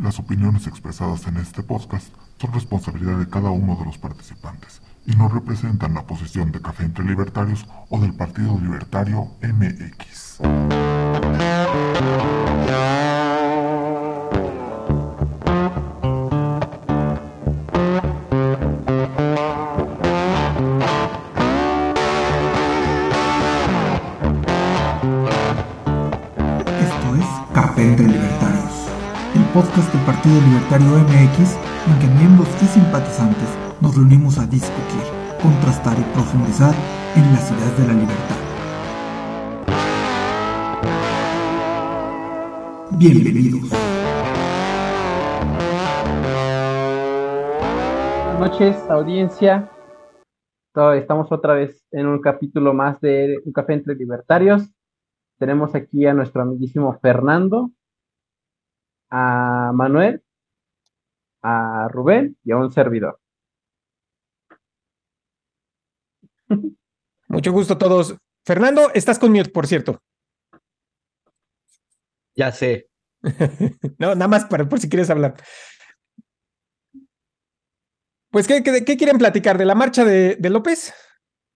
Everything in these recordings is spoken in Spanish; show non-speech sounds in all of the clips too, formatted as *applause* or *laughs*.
Las opiniones expresadas en este podcast son responsabilidad de cada uno de los participantes y no representan la posición de Café entre Libertarios o del Partido Libertario MX. Partido Libertario MX en que miembros y simpatizantes nos reunimos a discutir, contrastar y profundizar en las ideas de la libertad. Bienvenidos. Buenas noches, audiencia. Estamos otra vez en un capítulo más de Un Café entre Libertarios. Tenemos aquí a nuestro amiguísimo Fernando, a Manuel, a Rubén y a un servidor. *laughs* Mucho gusto a todos. Fernando, estás con mute, por cierto. Ya sé. *laughs* No, nada más para por si quieres hablar. Pues, ¿qué, qué, qué quieren platicar? ¿De la marcha de, de López?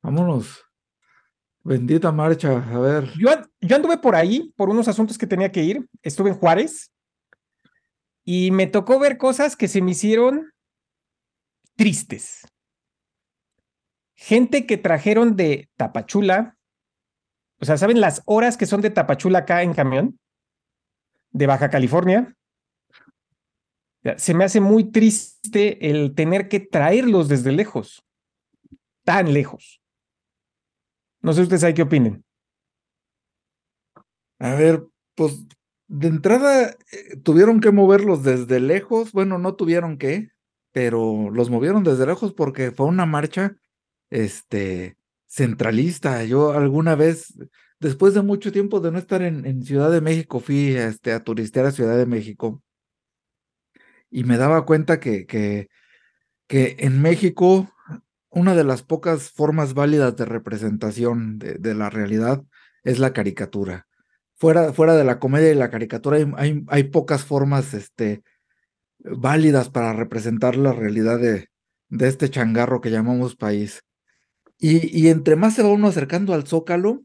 Vámonos. Bendita marcha. A ver. Yo anduve por ahí por unos asuntos que tenía que ir. Estuve en Juárez y me tocó ver cosas que se me hicieron tristes. Gente que trajeron de Tapachula, o sea, ¿saben las horas que son de Tapachula acá en camión? De Baja California. Se me hace muy triste el tener que traerlos desde lejos, tan lejos. No sé ustedes ahí qué opinen. A ver, pues de entrada eh, tuvieron que moverlos desde lejos. Bueno, no tuvieron que, pero los movieron desde lejos porque fue una marcha este centralista. Yo alguna vez, después de mucho tiempo de no estar en, Ciudad de México, fui este, a turistear a Ciudad de México y me daba cuenta que, que, en México una de las pocas formas válidas de representación de la realidad es la caricatura. Fuera, fuera de la comedia y la caricatura hay, hay, hay pocas formas este, válidas para representar la realidad de, de este changarro que llamamos país. Y, y entre más se va uno acercando al zócalo,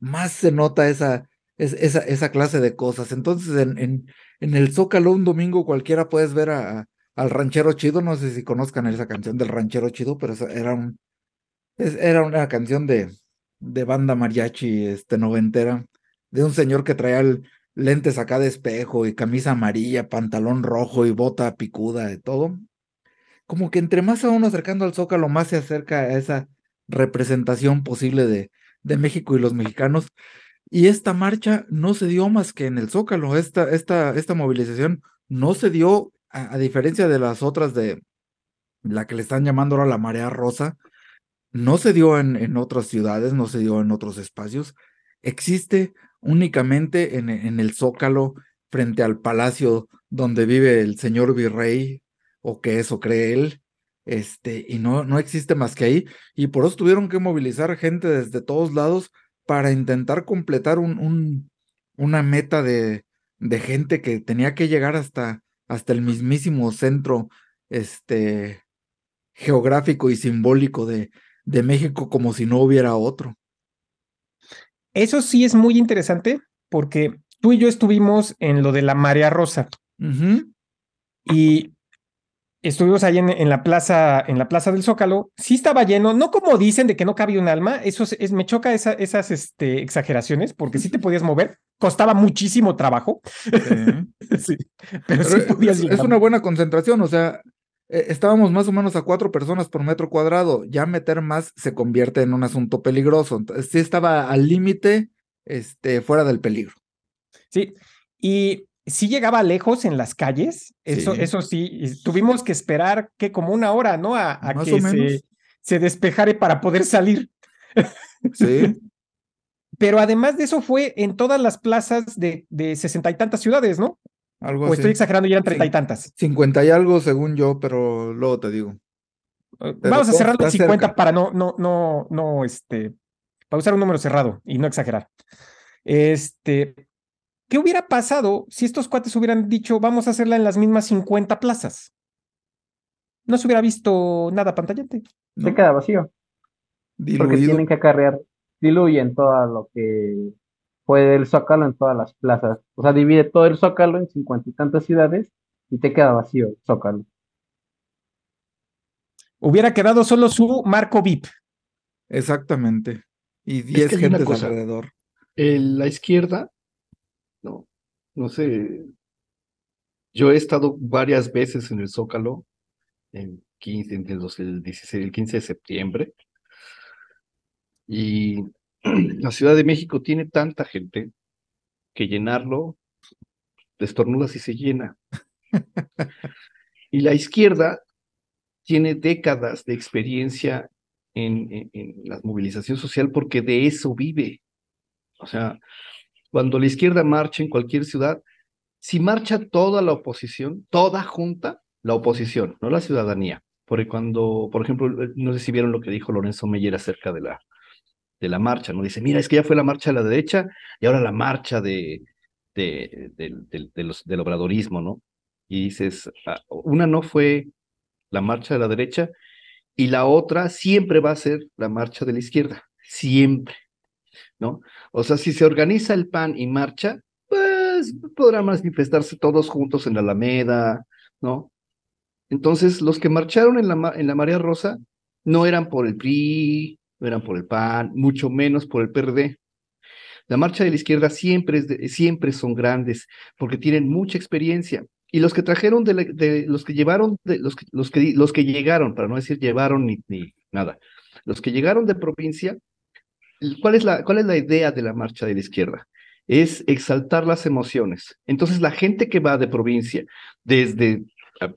más se nota esa, es- esa, esa clase de cosas. Entonces, en, en, en el zócalo un domingo cualquiera puedes ver a, al ranchero chido, no sé si conozcan esa canción del ranchero chido, pero era un, era una canción de, de banda mariachi este, noventera, de un señor que traía lentes acá de espejo y camisa amarilla, pantalón rojo y bota picuda de todo. Como que entre más se va uno acercando al Zócalo, más se acerca a esa representación posible de, de México y los mexicanos. Y esta marcha no se dio más que en el Zócalo. Esta, esta, esta movilización no se dio, a, a diferencia de las otras de la que le están llamando ahora la marea rosa, no se dio en, en otras ciudades, no se dio en otros espacios. Existe únicamente en, en el Zócalo, frente al palacio donde vive el señor virrey, o que eso cree él, este, y no, no existe más que ahí, y por eso tuvieron que movilizar gente desde todos lados para intentar completar un, un, una meta de, de gente que tenía que llegar hasta, hasta el mismísimo centro este, geográfico y simbólico de, de México como si no hubiera otro. Eso sí es muy interesante porque tú y yo estuvimos en lo de la marea rosa y estuvimos ahí en, en la plaza, en la plaza del Zócalo. Sí estaba lleno, no como dicen de que no cabía un alma. Eso es, es- me choca esa- esas este, exageraciones porque sí te podías mover. Costaba muchísimo trabajo, Sí. *laughs* sí, pero Pero sí es- podías es, es llegar. una buena concentración, o sea, eh, estábamos más o menos a cuatro personas por metro cuadrado. Ya meter más se convierte en un asunto peligroso. Entonces, sí estaba al límite, este, fuera del peligro. Sí, y sí llegaba lejos en las calles, eso Sí. eso sí, y tuvimos que esperar que como una hora, ¿no? A, a que se, se despejare para poder salir. Sí, *laughs* Pero además de eso fue en todas las plazas de de sesenta y tantas ciudades, ¿no? Algo O así. estoy exagerando y eran treinta y tantas. Cincuenta y algo según yo, pero luego te digo. Pero Vamos a en está 50 cerca. para no, no, no, no, este, para usar un número cerrado y no exagerar. Este, ¿qué hubiera pasado si estos cuates hubieran dicho, vamos a hacerla en las mismas 50 plazas? No se hubiera visto nada pantallante. Se queda vacío. Porque tienen que acarrear, diluyen todo lo que puede el Zócalo en todas las plazas. O sea, divide todo el Zócalo en cincuenta y tantas ciudades y te queda vacío el Zócalo. Hubiera quedado solo su marco VIP. Exactamente. Y 10 gentes alrededor. la izquierda, no, no sé. Yo he estado varias veces en el Zócalo, en 15, en el, 16, el 15 de septiembre, y la Ciudad de México tiene tanta gente que llenarlo, destornudas y se llena. y la izquierda tiene décadas de experiencia en, la movilización social porque de eso vive. O sea, cuando la izquierda marcha en cualquier ciudad, si marcha toda la oposición, toda junta, la oposición, no la ciudadanía. Porque cuando, por ejemplo, no sé si vieron lo que dijo Lorenzo Meyer acerca de la, de la marcha, ¿no? Dice, mira, es que ya fue la marcha a la derecha y ahora la marcha de, de, del obradorismo, ¿no? Y dices, ah, una no fue la marcha de la derecha y la otra siempre va a ser la marcha de la izquierda, siempre, ¿no? O sea, si se organiza el PAN y marcha, pues podrán manifestarse todos juntos en la Alameda, ¿no? Entonces, los que marcharon en la, en la Marea Rosa no eran por el PRI, no eran por el PAN, mucho menos por el PRD. La marcha de la izquierda siempre, siempre son grandes porque tienen mucha experiencia. Y los que trajeron, de, los que llevaron, de, los, que, los, que, los que llegaron, para no decir llevaron ni, ni nada, los que llegaron de provincia, ¿cuál es, la, ¿cuál es la idea de la marcha de la izquierda? Es exaltar las emociones. Entonces la gente que va de provincia, desde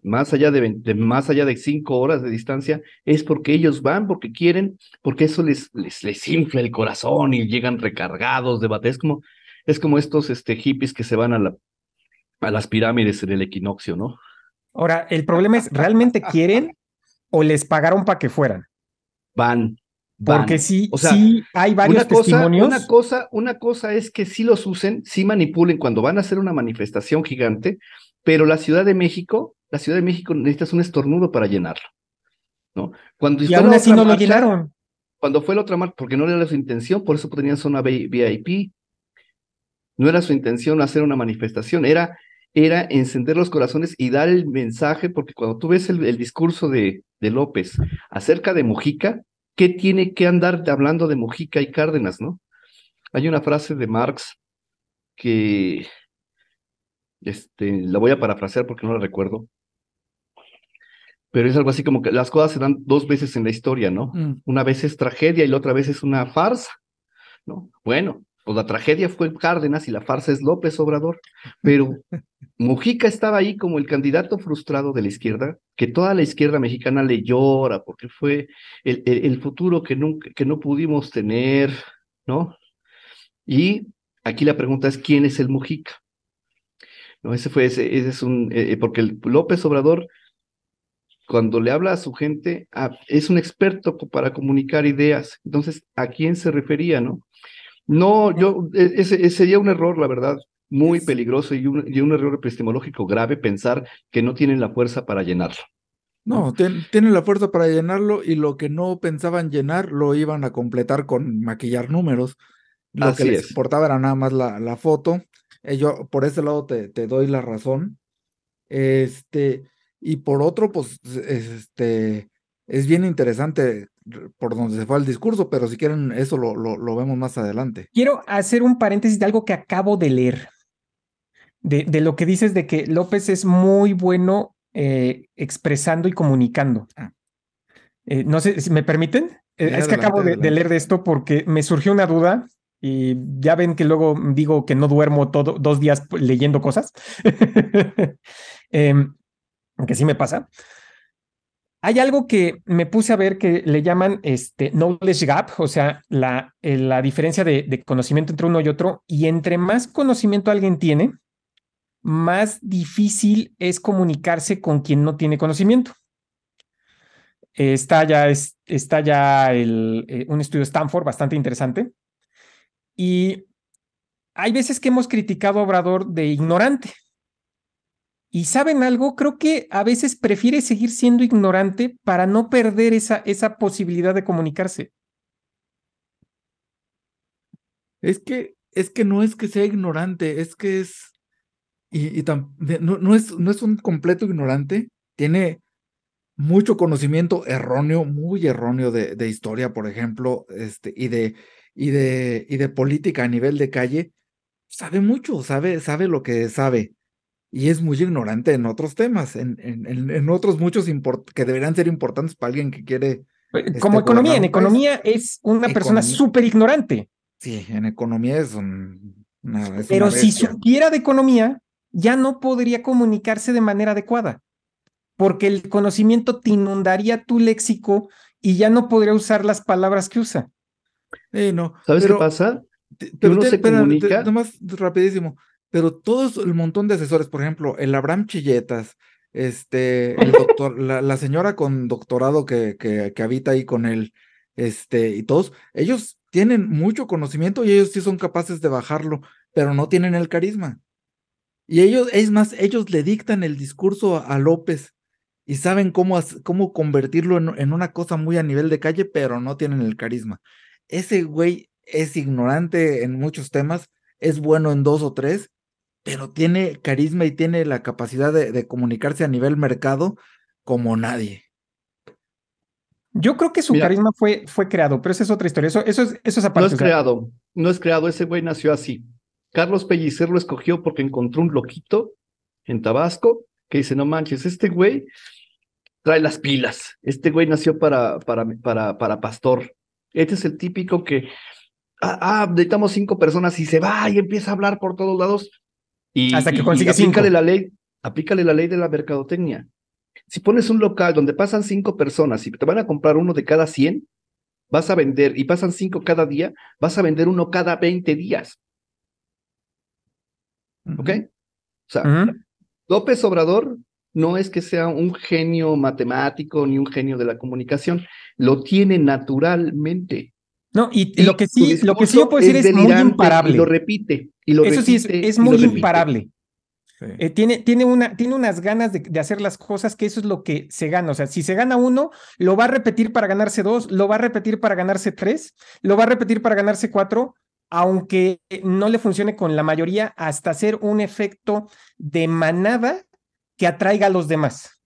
más allá de, más allá de cinco horas de distancia, es porque ellos van, porque quieren, porque eso les, les, les infla el corazón y llegan recargados de batalla. Es como, es como estos este, hippies que se van a, la, a las pirámides en el equinoccio, ¿no? Ahora, el problema es, ¿realmente quieren o les pagaron para que fueran? Van. Porque sí, o sea, sí hay varios una cosa, testimonios. Una cosa, una cosa es que sí los usen, sí manipulen cuando van a hacer una manifestación gigante, pero la Ciudad de México la Ciudad de México necesitas un estornudo para llenarlo. ¿no? Cuando y aún así no lo llenaron. Cuando fue la otra marcha, porque no era su intención, por eso tenían zona VIP. No era su intención hacer una manifestación, era, era encender los corazones y dar el mensaje, porque cuando tú ves el, discurso de, de López acerca de Mujica, ¿qué tiene que andar hablando de Mujica y Cárdenas, no? Hay una frase de Marx que este, la voy a parafrasear porque no la recuerdo, pero es algo así como que las cosas se dan dos veces en la historia, ¿no? Mm. Una vez es tragedia y la otra vez es una farsa, ¿no? Bueno, pues la tragedia fue Cárdenas y la farsa es López Obrador, pero *laughs* Mujica estaba ahí como el candidato frustrado de la izquierda, que toda la izquierda mexicana le llora porque fue el, el, futuro que, nunca, que no pudimos tener, ¿no? Y aquí la pregunta es, ¿quién es el Mujica? No, ese fue, ese, ese es un, eh, eh, porque el López Obrador cuando le habla a su gente, es un experto para comunicar ideas. Entonces, ¿a quién se refería, no? No, yo, e, ese, sería un error, la verdad, muy peligroso y un, y un, error epistemológico grave pensar que no tienen la fuerza para llenarlo. No, tienen la fuerza para llenarlo y lo que no pensaban llenar lo iban a completar con maquillar números. Lo que les importaba era nada más la, la foto. Eh, yo por ese lado te, te doy la razón. Este, y por otro, pues, este, es bien interesante por donde se fue el discurso, pero si quieren, eso lo, lo, vemos más adelante. Quiero hacer un paréntesis de algo que acabo de leer, de, de lo que dices de que López es muy bueno eh, expresando y comunicando. Ah. Eh, no sé si me permiten. Eh, es que acabo de, leer de esto porque me surgió una duda y ya ven que luego digo que no duermo todo, dos días leyendo cosas. *laughs* aunque sí me pasa. Hay algo que me puse a ver que le llaman este knowledge gap, o sea, la, eh, la diferencia de, conocimiento entre uno y otro. Y entre más conocimiento alguien tiene, más difícil es comunicarse con quien no tiene conocimiento. está ya, está ya eh, un estudio Stanford bastante interesante. Y hay veces que hemos criticado a Obrador de ignorante. Y saben algo, creo que a veces prefiere seguir siendo ignorante para no perder esa, esa posibilidad de comunicarse. Es que, es que no es que sea ignorante, es que es, y, no, es, no es un completo ignorante, tiene mucho conocimiento erróneo, muy erróneo de, de historia, por ejemplo, este, y de, y de, y de política a nivel de calle, sabe mucho, sabe, sabe lo que sabe. Y es muy ignorante en otros temas, en, en, en otros muchos que deberían ser importantes para alguien que quiere. Este, Como economía, en economía es una persona súper ignorante. Sí, en economía es un. Pero si supiera de economía, ya no podría comunicarse de manera adecuada, porque el conocimiento te inundaría tu léxico y ya no podría usar las palabras que usa. no. ¿Sabes qué pasa? pero se comunica. más rapidísimo. Pero todos el montón de asesores, por ejemplo, el Abraham Chilletas, este, el *laughs* doctor, la, señora con doctorado que, que, que, habita ahí con él, este, y todos, ellos tienen mucho conocimiento y ellos sí son capaces de bajarlo, pero no tienen el carisma. Y ellos, es más, ellos le dictan el discurso a, López y saben cómo, cómo convertirlo en, en, una cosa muy a nivel de calle, pero no tienen el carisma. Ese güey es ignorante en muchos temas, es bueno en dos o tres, pero tiene carisma y tiene la capacidad de, comunicarse a nivel mercado como nadie. Yo creo que su carisma fue, fue creado, pero esa es otra historia. Eso, eso, es, eso es aparte. No es creado, no es creado. Ese güey nació así. Carlos Pellicer lo escogió porque encontró un loquito en Tabasco que dice: No manches, este güey trae las pilas. Este güey nació para, para, para, para pastor. Este es el típico que ah, ah, necesitamos cinco personas y se va y empieza a hablar por todos lados. Y, Hasta que consigue cinco. La ley, aplícale la ley de la mercadotecnia. Si pones un local donde pasan cinco personas y te van a comprar uno de cada cien, vas a vender, y pasan cinco cada día, vas a vender uno cada veinte días. ¿Ok? O sea, López Obrador no es que sea un genio matemático ni un genio de la comunicación, lo tiene naturalmente. No, y, lo que sí, lo que sí yo puedo decir es, muy imparable. Y lo repite. Y lo Eso sí, es, muy imparable. Eh, tiene, tiene, una, tiene unas ganas de, de, hacer las cosas que eso es lo que se gana. O sea, si se gana uno, lo va a repetir para ganarse dos, lo va a repetir para ganarse tres, lo va a repetir para ganarse cuatro, aunque no le funcione con la mayoría, hasta hacer un efecto de manada que atraiga a los demás.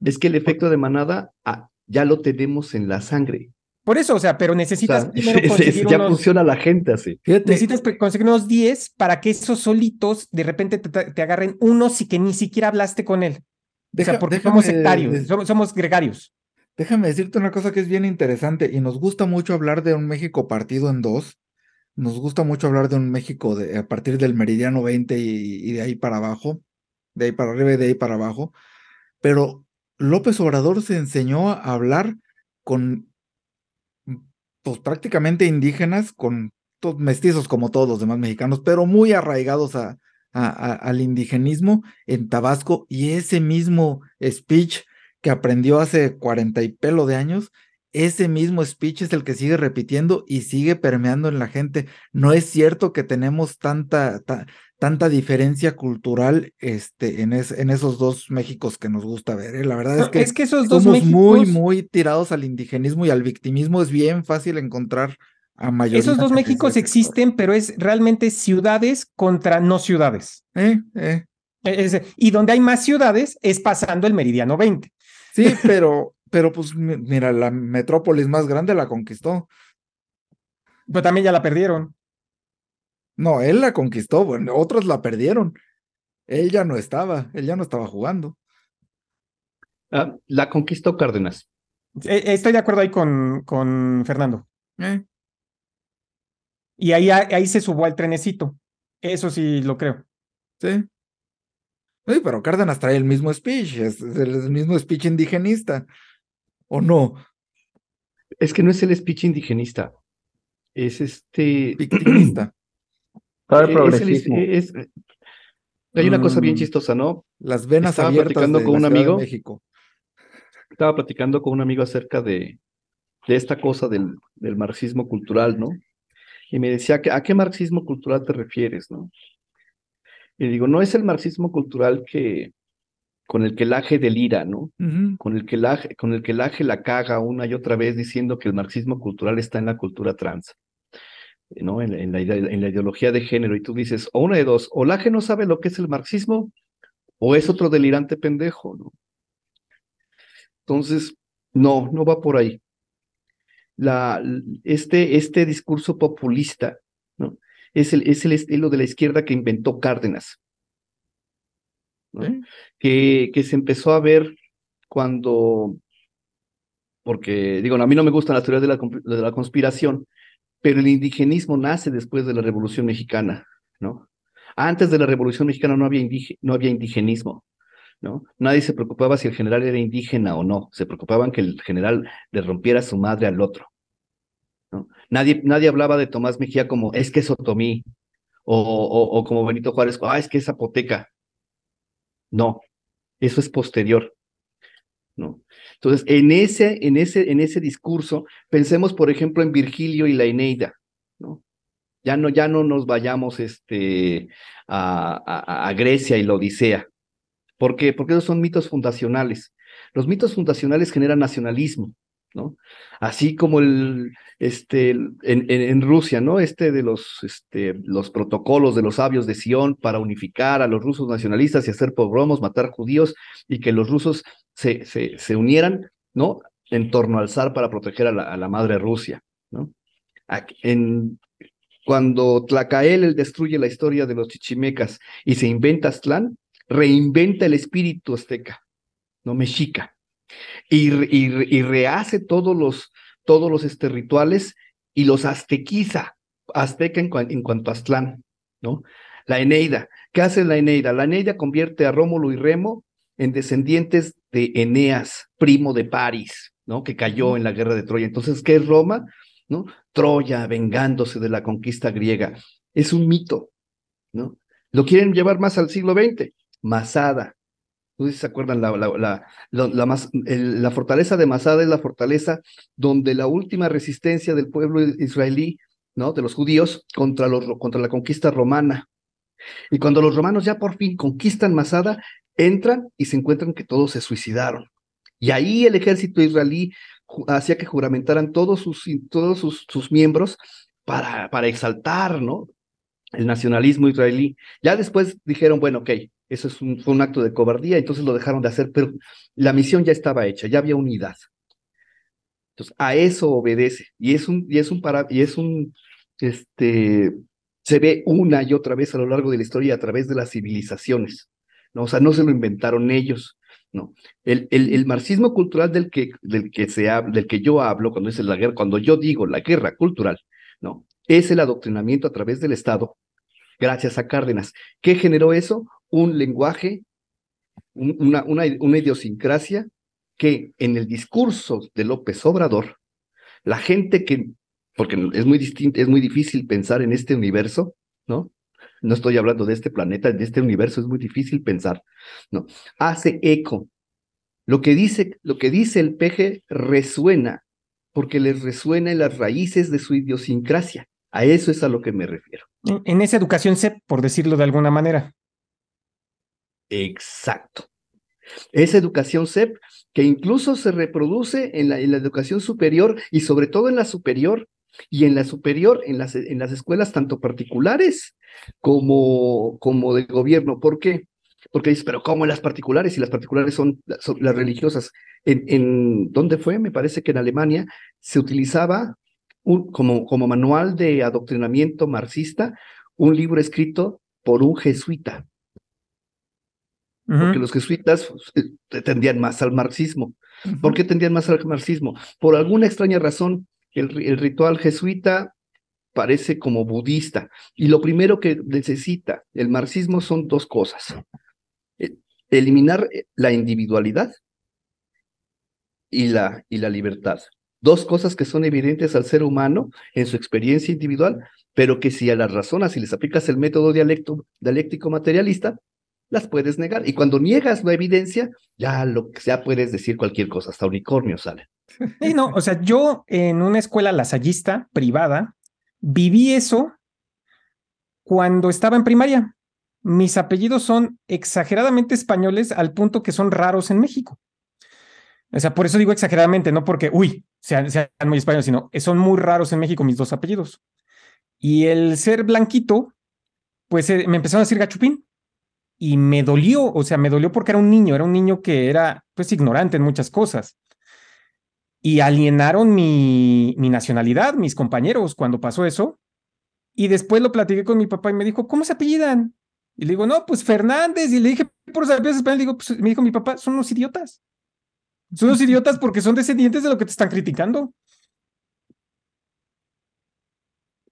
Es que el efecto de manada ah, ya lo tenemos en la sangre. Por eso, o sea, pero necesitas *laughs* ya funciona la gente así. Necesitas conseguir unos 10 para que esos solitos de repente te, agarren unos y que ni siquiera hablaste con él. o sea, porque somos sectarios, somos, gregarios. Déjame decirte una cosa que es bien interesante y nos gusta mucho hablar de un México partido en dos. Nos gusta mucho hablar de un México de, a partir del meridiano 20 y, y de ahí para abajo, de ahí para arriba y de ahí para abajo. Pero López Obrador se enseñó a hablar con pues prácticamente indígenas, con mestizos como todos los demás mexicanos, pero muy arraigados al indigenismo en Tabasco y ese mismo speech que aprendió hace cuarenta y pelo de años, ese mismo speech es el que sigue repitiendo y sigue permeando en la gente. No es cierto que tenemos tanta, tanta diferencia cultural este, en, en, esos dos Méxicos que nos gusta ver. ¿eh? La verdad es que, es que esos dos somos muy, muy tirados al indigenismo y al victimismo. Es bien fácil encontrar a mayoría. Esos dos Méxicos existen, pero es realmente ciudades contra no ciudades. Eh, eh. E, y donde hay más ciudades es pasando el meridiano 20. Sí, *laughs* pero, pero pues mira, la metrópolis más grande la conquistó. Pero también ya la perdieron. No, él la conquistó, bueno, otros la perdieron. Él ya no estaba, él ya no estaba jugando. Ah, la conquistó Cárdenas. Eh, estoy de acuerdo ahí con, con Fernando. Eh. Y ahí, ahí se subió al trenecito. Eso sí lo creo. Sí. Sí, pero Cárdenas trae el mismo speech, es el mismo speech indigenista. ¿O no? Es que no es el speech indigenista. Es este. Victimista. Es, hay una cosa bien mm. chistosa, ¿no? Las venas Estaba platicando con un amigo. México. Estaba platicando con un amigo acerca de, de esta cosa del, del marxismo cultural, ¿no? y me decía, ¿a qué marxismo cultural te refieres? ¿no? Y digo, no es el marxismo cultural que con el que el aje delira, ¿no? con, el que el aje, con el que el aje la caga una y otra vez diciendo que el marxismo cultural está en la cultura trans. ¿No? En, la, en la ideología de género, y tú dices, o una de dos, o aje no sabe lo que es el marxismo, o es otro delirante pendejo, ¿no? Entonces, no, no va por ahí. La, este, este discurso populista ¿no? es, el, es el estilo de la izquierda que inventó Cárdenas, que, que se empezó a ver cuando, porque digo, a mí no me gustan las teorías de la, de la conspiración, pero el indigenismo nace después de la Revolución Mexicana, ¿no? Antes de la Revolución Mexicana no había, no había indigenismo. ¿no? Nadie se preocupaba si el general era indígena o no, se preocupaban que el general le rompiera su madre al otro. ¿no? Nadie, nadie hablaba de Tomás Mejía como es que es Otomí, o, o, como Benito Juárez, ah, es que es Zapoteca. No, eso es posterior. ¿No? Entonces, en ese, en, ese, en ese discurso, pensemos, por ejemplo, en Virgilio y la Eneida, ¿no? Ya no, ya no nos vayamos este, a, a, Grecia y la Odisea, ¿Por qué? Porque esos son mitos fundacionales. Los mitos fundacionales generan nacionalismo, ¿no? Así como el, este, en, en, Rusia, ¿no? Este de los, este, los protocolos de los sabios de Sion para unificar a los rusos nacionalistas y hacer pogromos, matar judíos y que los rusos se, se, se unieran, ¿no? En torno al zar para proteger a la, a la madre Rusia, ¿no? En, cuando Tlacael destruye la historia de los chichimecas y se inventa Aztlán, reinventa el espíritu azteca, no mexica, y, rehace todos los, todos los este, rituales y los aztequiza, azteca en, en, cuanto a Aztlán, ¿no? La Eneida, ¿qué hace la Eneida? La Eneida convierte a Rómulo y Remo en descendientes de Eneas, primo de París, ¿no? Que cayó en la guerra de Troya. Entonces, ¿qué es Roma? ¿No? Troya vengándose de la conquista griega. Es un mito, ¿no? Lo quieren llevar más al siglo XX. Masada. No se acuerdan, la, la, la, la, fortaleza de Masada es la fortaleza donde la última resistencia del pueblo israelí, ¿no? De los judíos contra, los, contra la conquista romana. Y cuando los romanos ya por fin conquistan Masada, entran y se encuentran que todos se suicidaron. Y ahí el ejército israelí hacía que juramentaran todos sus, todos sus, sus miembros para, para exaltar, ¿no? El nacionalismo israelí. Ya después dijeron, bueno, ok, eso es un, fue un acto de cobardía, entonces lo dejaron de hacer, pero la misión ya estaba hecha, ya había unidad. Entonces, a eso obedece. Y es un, y es un para, y es un, este, se ve una y otra vez a lo largo de la historia a través de las civilizaciones. ¿no? O sea, no se lo inventaron ellos. ¿no? El, el, el marxismo cultural del que, del, que se del que yo hablo cuando es la guerra, cuando yo digo la guerra cultural, ¿no? Es el adoctrinamiento a través del Estado, gracias a Cárdenas. ¿Qué generó eso? un lenguaje, una, una, una idiosincrasia que en el discurso de López Obrador, la gente que, porque es muy distinto, es muy difícil pensar en este universo, ¿no? No estoy hablando de este planeta, de este universo es muy difícil pensar, ¿no? Hace eco. Lo que dice, lo que dice el peje resuena, porque les resuena en las raíces de su idiosincrasia. A eso es a lo que me refiero. En esa educación CEP, por decirlo de alguna manera. Exacto. Esa educación CEP que incluso se reproduce en la, en la, educación superior y sobre todo en la superior y en la superior, en las, en las escuelas tanto particulares como, como de gobierno. ¿Por qué? Porque dices, pero ¿cómo en las particulares? Y las particulares son, las religiosas. En, en, ¿Dónde fue? Me parece que en Alemania se utilizaba un, como, como manual de adoctrinamiento marxista un libro escrito por un jesuita porque los jesuitas eh, tendían más al marxismo. ¿Por qué tendían más al marxismo? Por alguna extraña razón, el, el, ritual jesuita parece como budista. Y lo primero que necesita el marxismo son dos cosas. Eh, eliminar eh, la individualidad y la, y la libertad. Dos cosas que son evidentes al ser humano en su experiencia individual, pero que si a las razonas, si les aplicas el método dialéctico materialista, las puedes negar. Y cuando niegas la evidencia, ya lo que sea puedes decir cualquier cosa, hasta unicornio sale. Sí, no, o sea, yo en una escuela lasallista privada Viví eso cuando estaba en primaria. Mis apellidos son exageradamente españoles al punto que son raros en México. O sea, por eso digo exageradamente, no porque, uy, sean, muy españoles, sino son muy raros en México mis dos apellidos. Y el ser blanquito, pues eh, me empezaron a decir gachupín y me dolió, o sea, me dolió porque era un niño, era un niño que era pues ignorante en muchas cosas. Y alienaron mi, mi nacionalidad, mis compañeros, cuando pasó eso. Y después lo platiqué con mi papá y me dijo, ¿cómo se apellidan? Y le digo, no, pues Fernández. Y le dije, por los apellidos españoles, digo, pues, me dijo mi papá, son unos idiotas. Son unos idiotas porque son descendientes de lo que te están criticando.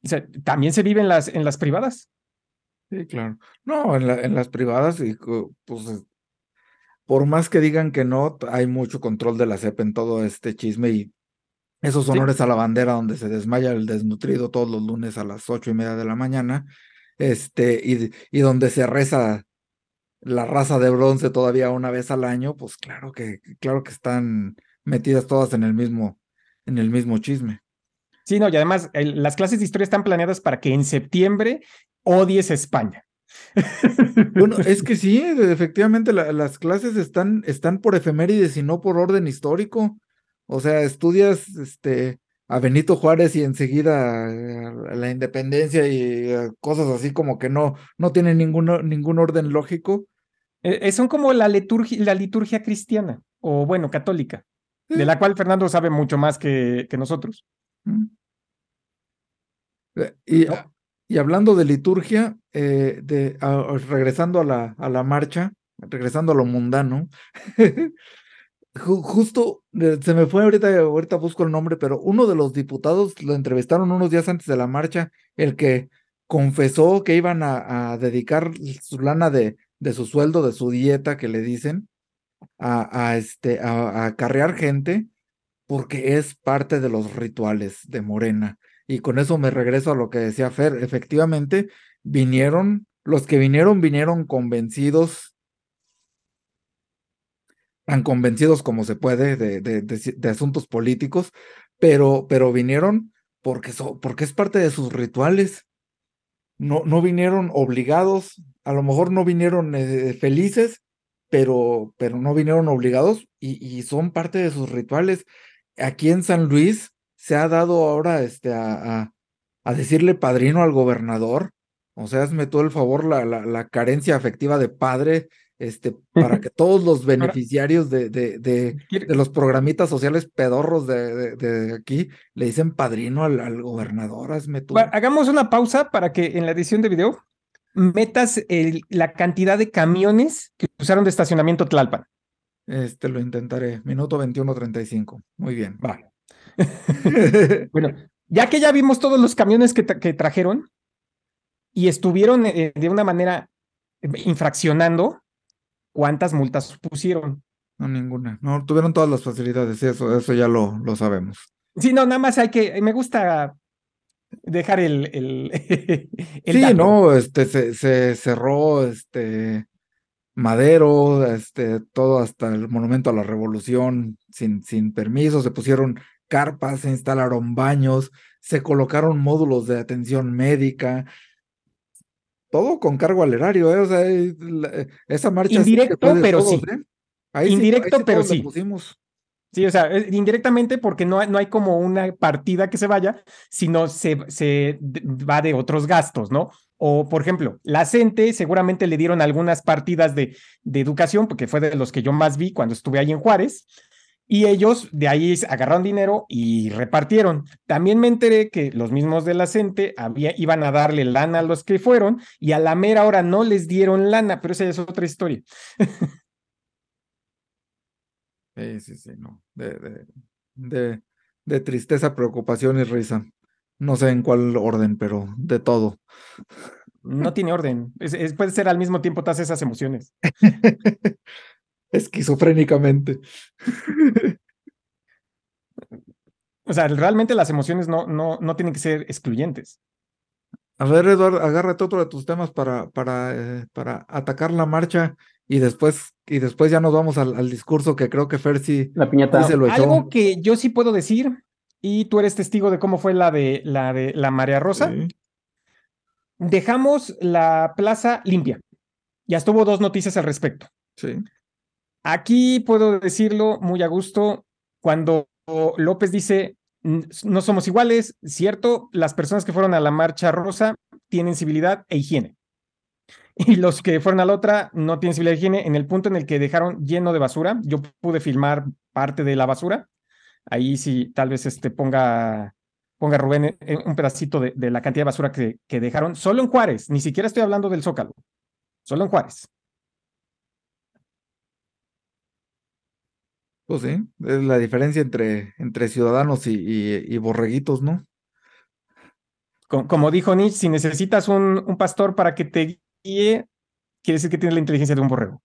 O sea, también se vive en las, en las privadas. Sí, claro. No, en, en las privadas, y, pues, por más que digan que no, hay mucho control de la CEP en todo este chisme y esos honores a la bandera donde se desmaya el desnutrido todos los lunes a las ocho y media de la mañana, este, y, y donde se reza la raza de bronce todavía una vez al año, pues claro que, claro que están metidas todas en el mismo, en el mismo chisme. Sí, no, y además las clases de historia están planeadas para que en septiembre odies a España. Bueno, es *laughs* que sí, efectivamente las clases están, están por efemérides y no por orden histórico. O sea, estudias este, a Benito Juárez y enseguida la independencia y eh, cosas así como que no, no tienen ningún, ningún orden lógico. Eh, eh, son como la liturgia, la liturgia cristiana, o bueno, católica, de la cual Fernando sabe mucho más que, que nosotros. Mm. Y, y hablando de liturgia, eh, de, regresando a la, a la marcha, regresando a lo mundano, *laughs* justo se me fue ahorita, ahorita busco el nombre, pero uno de los diputados lo entrevistaron unos días antes de la marcha, el que confesó que iban a, dedicar su lana de, de, su sueldo, de su dieta, que le dicen, a, a este, a acarrear gente, porque es parte de los rituales de Morena. Y con eso me regreso a lo que decía Fer. Efectivamente, vinieron, los que vinieron, vinieron convencidos, tan convencidos como se puede de, de, asuntos políticos, pero, pero vinieron porque, porque es parte de sus rituales. No, no vinieron obligados, a lo mejor no vinieron eh, felices, pero, pero no vinieron obligados y, y son parte de sus rituales. Aquí en San Luis, se ha dado ahora este, a, a, decirle padrino al gobernador. O sea, hazme todo el favor la, la, la carencia afectiva de padre, este, para que *laughs* todos los beneficiarios de, de, de, de los programitas sociales pedorros de, de, aquí le dicen padrino al, al gobernador. Hazme tú. hagamos una pausa para que en la edición de video metas el, la cantidad de camiones que usaron de estacionamiento Tlalpan. Este lo intentaré. Minuto 21.35. Muy bien. Vale. *laughs* bueno, ya que ya vimos todos los camiones que, que trajeron y estuvieron eh, de una manera eh, infraccionando, ¿cuántas multas pusieron? No, ninguna. No, tuvieron todas las facilidades, eso, eso ya lo, lo sabemos. Sí, no, nada más hay que, me gusta dejar el... el, *laughs* sí, no, este, se, se cerró, este, Madero, este, todo hasta el Monumento a la Revolución sin, sin permiso, se pusieron carpas, se instalaron baños, se colocaron módulos de atención médica, todo con cargo al erario, ¿eh? o sea, eh, esa marcha indirecto, pero sí. ¿eh? indirecto, pero sí. Sí, o sea, indirectamente porque no hay, no hay como una partida que se vaya, sino se, se va de otros gastos, ¿no? O, por ejemplo, la CENTE seguramente le dieron algunas partidas de, de educación, porque fue de los que yo más vi cuando estuve ahí en Juárez, y ellos de ahí agarraron dinero y repartieron. También me enteré que los mismos de la CENTE iban a darle lana a los que fueron y a la mera hora no les dieron lana, pero esa es otra historia. *laughs* sí, sí, sí, no. De, de, de, tristeza, preocupación y risa. No sé en cuál orden, pero de todo. No tiene orden. puede ser al mismo tiempo todas esas emociones. *laughs* esquizofrénicamente. *laughs* O sea, realmente las emociones no, no, no tienen que ser excluyentes. A ver, Eduardo, agárrate otro de tus temas para, para, eh, para atacar la marcha y después, y después ya nos vamos al, discurso que creo que Fer sí, la piñata. se lo echó. Algo que yo sí puedo decir y tú eres testigo de cómo fue la de la de la María Rosa. Dejamos la plaza limpia. Ya estuvo dos noticias al respecto. Sí. Aquí puedo decirlo muy a gusto cuando López dice no somos iguales, cierto, las personas que fueron a la marcha rosa tienen civilidad e higiene. Y los que fueron a la otra no tienen civilidad e higiene en el punto en el que dejaron lleno de basura. Yo pude filmar parte de la basura. Ahí sí, tal vez este ponga, ponga Rubén eh, un pedacito de, de la cantidad de basura que, que dejaron solo en Juárez. Ni siquiera estoy hablando del Zócalo. Solo en Juárez. Pues sí, es la diferencia entre, entre ciudadanos y, borreguitos, ¿no? Como, dijo Nietzsche, si necesitas un, un, pastor para que te quiere decir que tienes la inteligencia de un borrego.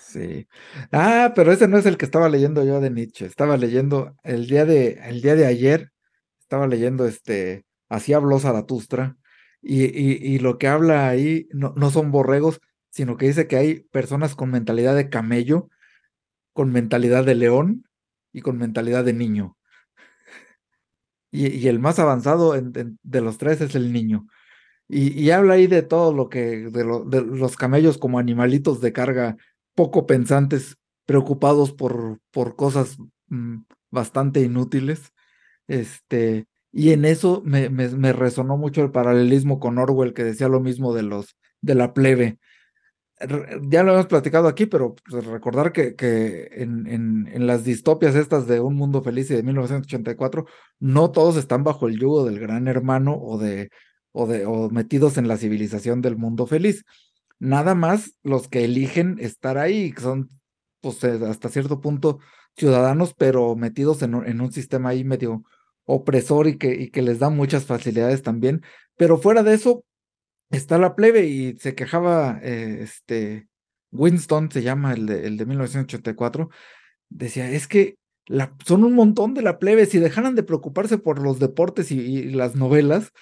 Sí. Ah, pero ese no es el que estaba leyendo yo de Nietzsche. Estaba leyendo el día de, el día de ayer, estaba leyendo este, así habló Zaratustra, y, y, y lo que habla ahí no, no son borregos, sino que dice que hay personas con mentalidad de camello con mentalidad de león y con mentalidad de niño. Y, el más avanzado de los tres es el niño. Y, habla ahí de todo lo que, de, los camellos como animalitos de carga poco pensantes, preocupados por, por cosas mm, bastante inútiles. Este, y en eso me, me, resonó mucho el paralelismo con Orwell, que decía lo mismo de los de la plebe, ya lo hemos platicado aquí, pero pues, recordar que, que en, en, las distopias estas de Un Mundo Feliz y de 1984, no todos están bajo el yugo del gran hermano o de, o de o metidos en la civilización del mundo feliz. Nada más los que eligen estar ahí, que son pues eh, hasta cierto punto ciudadanos, pero metidos en, en un sistema ahí medio opresor y que, y que les da muchas facilidades también. Pero fuera de eso, está la plebe y se quejaba, eh, este, Winston se llama el de, el de 1984, decía, es que son un montón de la plebe, si dejaran de preocuparse por los deportes y, las novelas,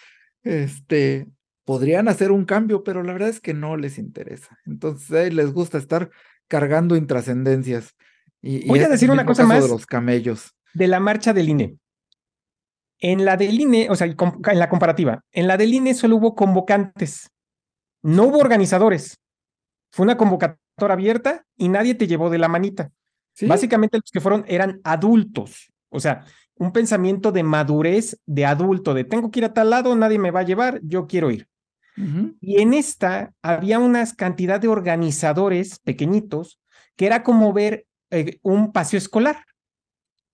este, podrían hacer un cambio, pero la verdad es que no les interesa. Entonces, les gusta estar cargando intrascendencias. Y, Voy a decir una cosa más de los camellos. De la marcha del INE. En la del INE, o sea, en la comparativa, en la del INE solo hubo convocantes, no hubo organizadores. Fue una convocatoria abierta y nadie te llevó de la manita. Básicamente los que fueron eran adultos, o sea, un pensamiento de madurez de adulto, de tengo que ir a tal lado, nadie me va a llevar, yo quiero ir. Y en esta había una cantidad de organizadores pequeñitos que era como ver eh, un paseo escolar.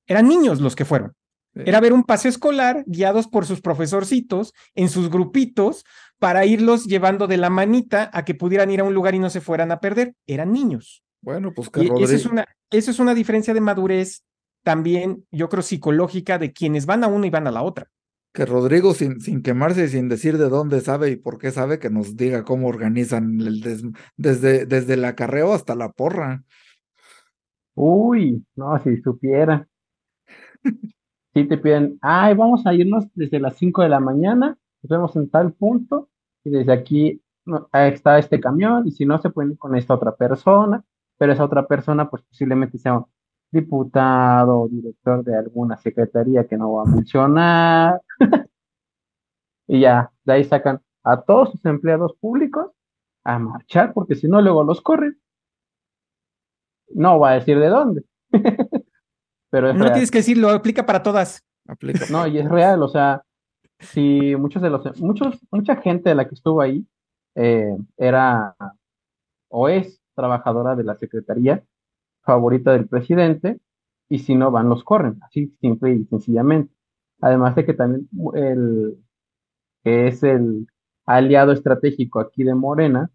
Eran niños los que fueron. Era ver un paseo escolar guiados por sus profesorcitos en sus grupitos para irlos llevando de la manita a que pudieran ir a un lugar y no se fueran a perder. Eran niños. Bueno, pues que eso, es una, eso es una diferencia de madurez también, yo creo, psicológica de quienes van a una y van a la otra. Que Rodrigo, sin, sin quemarse y sin decir de dónde sabe y por qué sabe, que nos diga cómo organizan el desde, desde el acarreo hasta la porra. Uy, no, si supiera. *laughs* si te piden, ay, vamos a irnos desde las 5 de la mañana, nos vemos en tal punto, y desde aquí está este camión, y si no, se pueden ir con esta otra persona, pero esa otra persona, pues posiblemente sea un diputado o director de alguna secretaría que no va a mencionar, *laughs* y ya, de ahí sacan a todos sus empleados públicos a marchar, porque si no, luego los corren. No va a decir de dónde. *laughs* no tienes que decirlo, aplica para todas. Aplica. No, y es real, o sea, si muchos de los, muchos, mucha gente de la que estuvo ahí eh, era o es trabajadora de la secretaría favorita del presidente, y si no van, los corren, así simple y sencillamente. Además de que también el que es el aliado estratégico aquí de Morena,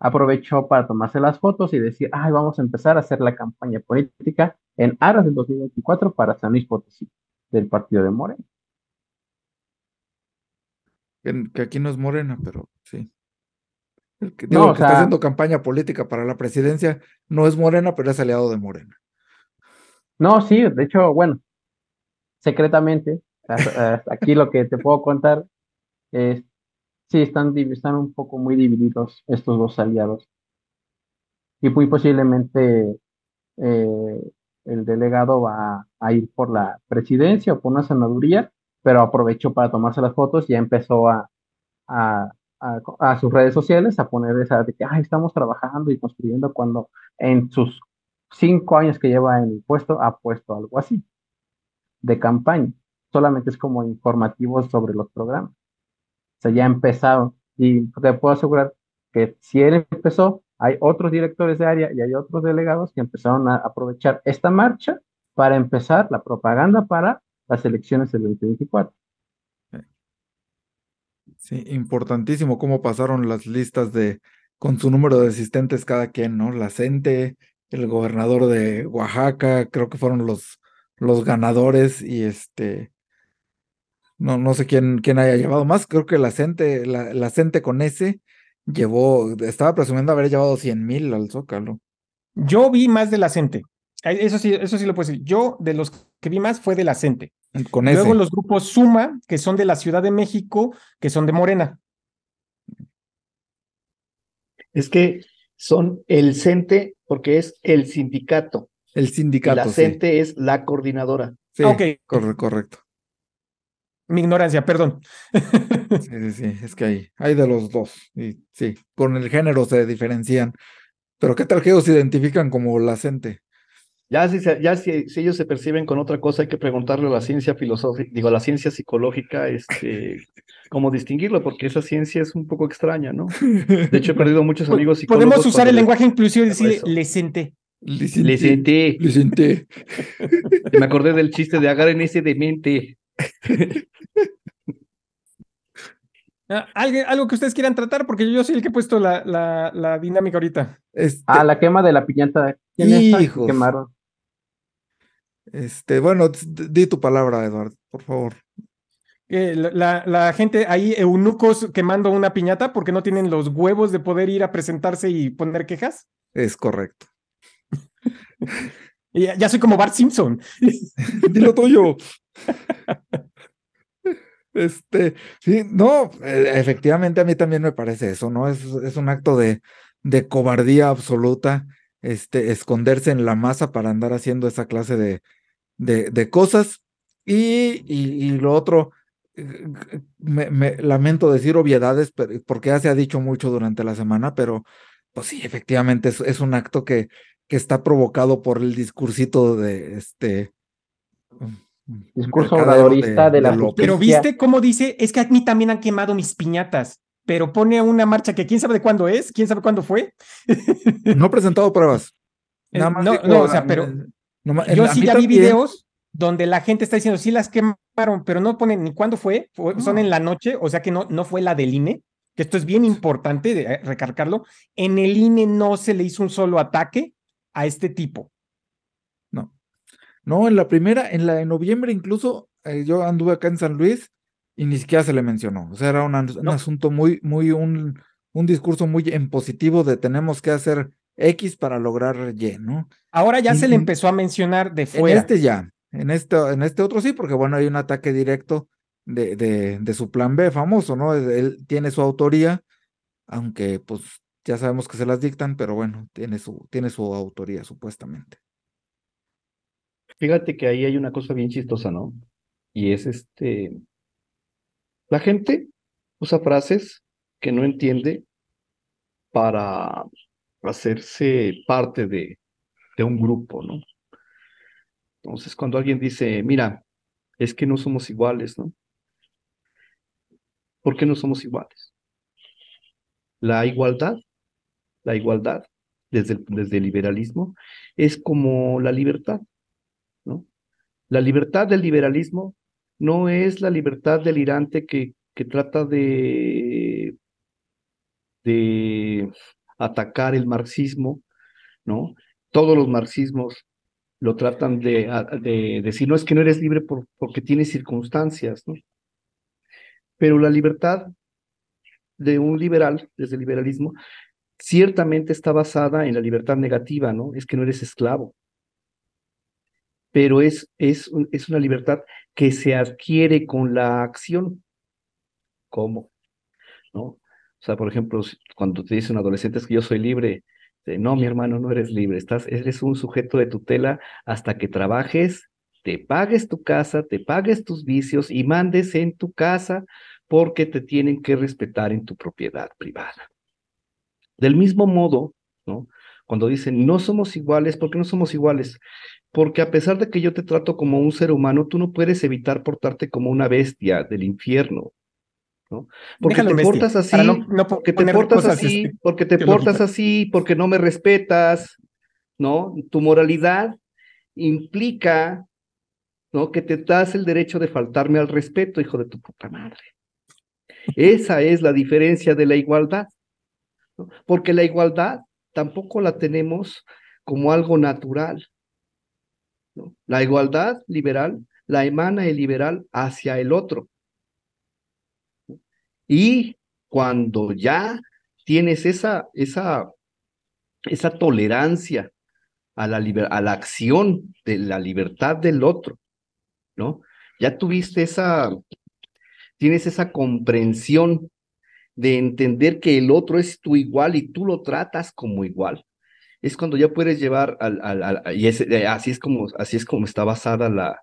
aprovechó para tomarse las fotos y decir, ay, vamos a empezar a hacer la campaña política en aras del 2024 para San Luis Potosí, del partido de Morena. Que, aquí no es Morena, pero sí. El que, digo, que está haciendo campaña política para la presidencia no es Morena, pero es aliado de Morena. No, sí, de hecho, bueno, secretamente, aquí lo que te puedo contar es sí, están, están un poco muy divididos estos dos aliados. Y muy posiblemente eh, el delegado va a ir por la presidencia o por una senaduría, pero aprovechó para tomarse las fotos y ya empezó a, a, a, sus redes sociales a poner esa de que estamos trabajando y construyendo cuando en sus cinco años que lleva en el puesto ha puesto algo así de campaña. Solamente es como informativo sobre los programas. O sea, ya ha empezado y te puedo asegurar que si él empezó, hay otros directores de área y hay otros delegados que empezaron a aprovechar esta marcha para empezar la propaganda para las elecciones del 2024. Sí, importantísimo cómo pasaron las listas de con su número de asistentes cada quien, ¿no? La CENTE, el gobernador de Oaxaca, creo que fueron los, los ganadores y este no, no sé quién, quién haya llevado más, creo que la CENTE, la, la CENTE con ese llevó, estaba presumiendo haber llevado 100 mil al Zócalo. Yo vi más de la CENTE. Eso sí, eso sí lo puedo decir. Yo de los que vi más fue de la CENTE. Con Luego los grupos Suma, que son de la Ciudad de México, que son de Morena. Es que son el CENTE porque es el sindicato. El sindicato. la CENTE es la coordinadora. Sí, ok. correcto. Mi ignorancia, perdón. *laughs* Sí, sí, sí, es que hay, hay de los dos. Y sí, con el género se diferencian. Pero ¿qué tal que ellos se identifican como la CENTE? Ya, si, ya si, ellos se perciben con otra cosa, hay que preguntarle a la ciencia filosófica, digo, a la ciencia psicológica, este, *laughs* cómo distinguirlo, porque esa ciencia es un poco extraña, ¿no? *laughs* De hecho, he perdido muchos amigos psicólogos. Podemos usar el lenguaje inclusivo y decir lecente. Lecente. Lecente. *laughs* Me acordé del chiste de agarren ese demente. Ah, ¿Algo que ustedes quieran tratar? Porque yo soy el que he puesto la, la, dinámica ahorita. Este... Ah, la quema de la piñata. ¿Quién quemaron? Este, bueno, di tu palabra, Eduardo, por favor. la, la, gente ahí, eunucos quemando una piñata porque no tienen los huevos de poder ir a presentarse y poner quejas. Es correcto. *laughs* ya, ya, soy como Bart Simpson. *laughs* Dilo tuyo. Este, sí, no, e, efectivamente a mí también me parece eso, ¿no? Es, es un acto de, de cobardía absoluta, este, esconderse en la masa para andar haciendo esa clase de, de, cosas. Y, y, lo otro, eh, me, lamento decir obviedades, porque ya se ha dicho mucho durante la semana, pero pues sí, efectivamente es, es un acto que, que está provocado por el discursito de este discurso oradorista de, la Pero viste cómo dice, es que a mí también han quemado mis piñatas, pero pone una marcha que quién sabe de cuándo es, quién sabe cuándo fue. no ha presentado pruebas. Nada más no, no, o sea, pero yo sí ya vi videos donde la gente está diciendo, sí las quemaron, pero no ponen ni cuándo fue, son en la noche, o sea que no, no fue la del INE, que esto es bien importante de eh, recargarlo. En el INE no se le hizo un solo ataque a este tipo. No. No, en la primera, en la de noviembre incluso, eh, yo anduve acá en San Luis y ni siquiera se le mencionó. O sea, era un, asunto muy, muy, un, un discurso muy en positivo de tenemos que hacer X para lograr Y, ¿no? Ahora ya se le empezó a mencionar de fuera. En este ya, en este, en este otro sí, porque bueno, hay un ataque directo de, de, de su plan B famoso, ¿no? Él tiene su autoría, aunque pues ya sabemos que se las dictan, pero bueno, tiene su, tiene su autoría supuestamente. Fíjate que ahí hay una cosa bien chistosa, ¿no? Y es este, la gente usa frases que no entiende para hacerse parte de, un grupo, ¿no? Entonces, cuando alguien dice, mira, es que no somos iguales, ¿no? ¿Por qué no somos iguales? La igualdad, la igualdad desde el, desde liberalismo es como la libertad, ¿no? La libertad del liberalismo no es la libertad delirante que, que trata de, de atacar el marxismo, ¿no? Todos los marxismos lo tratan de, de decir, no es que no eres libre por, porque tienes circunstancias, ¿no? Pero la libertad de un liberal, desde el liberalismo, ciertamente está basada en la libertad negativa, ¿no? Es que no eres esclavo. Pero es, es, es una libertad que se adquiere con la acción. ¿Cómo? ¿No? O sea, por ejemplo, cuando te dice un adolescente es que yo soy libre, No, mi hermano, no eres libre, estás, eres un sujeto de tutela hasta que trabajes, te pagues tu casa, te pagues tus vicios y mandes en tu casa porque te tienen que respetar en tu propiedad privada. Del mismo modo, ¿no? Cuando dicen no somos iguales, ¿por qué no somos iguales? Porque a pesar de que yo te trato como un ser humano, tú no puedes evitar portarte como una bestia del infierno. ¿No? Porque te portas así, porque te portas así, este, porque te portas así, porque no me respetas, ¿no? Tu moralidad implica, ¿no? Que te das el derecho de faltarme al respeto, hijo de tu puta madre. Esa es la diferencia de la igualdad, porque la igualdad tampoco la tenemos como algo natural. La igualdad liberal la emana el liberal hacia el otro. Y cuando ya tienes esa, esa, esa tolerancia a la, a la acción de la libertad del otro, ¿no? Ya tuviste esa, tienes esa comprensión de entender que el otro es tu igual y tú lo tratas como igual. Es cuando ya puedes llevar al, al, y eh, así es como así es como está basada la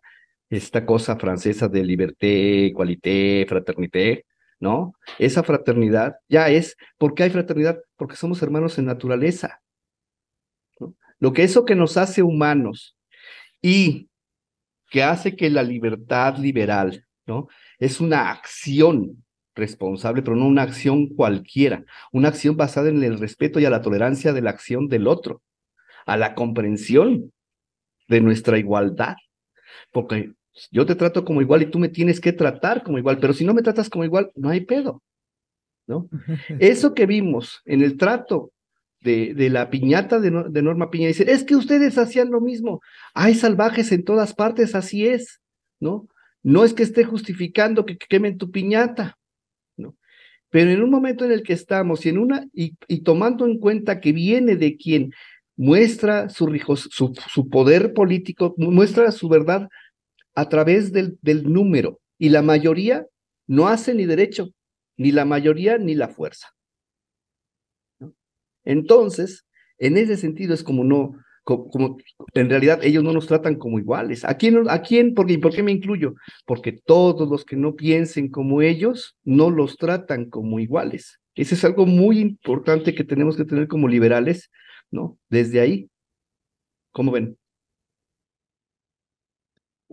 esta cosa francesa de liberté, égalité, fraternité, ¿no? Esa fraternidad ya es, ¿por qué hay fraternidad? Porque somos hermanos en naturaleza. Lo que eso que nos hace humanos y que hace que la libertad liberal, ¿no? Es una acción responsable, pero no una acción cualquiera, una acción basada en el respeto y a la tolerancia de la acción del otro, a la comprensión de nuestra igualdad, porque yo te trato como igual y tú me tienes que tratar como igual, pero si no me tratas como igual, no hay pedo, ¿no? *laughs* Eso que vimos en el trato de, de la piñata de, de Norma Piña, dice, es que ustedes hacían lo mismo, hay salvajes en todas partes, así es, ¿no? No es que esté justificando que quemen tu piñata, ¿no? Pero en un momento en el que estamos y en una y, y tomando en cuenta que viene de quien muestra su, su, su poder político, muestra su verdad a través del, del número y la mayoría no hace ni derecho, ni la mayoría ni la fuerza. Entonces, en ese sentido es como no, como, en realidad ellos no nos tratan como iguales. ¿A quién, a quién por, qué, por qué me incluyo? Porque todos los que no piensen como ellos no los tratan como iguales. Eso es algo muy importante que tenemos que tener como liberales, ¿no? Desde ahí. ¿Cómo ven?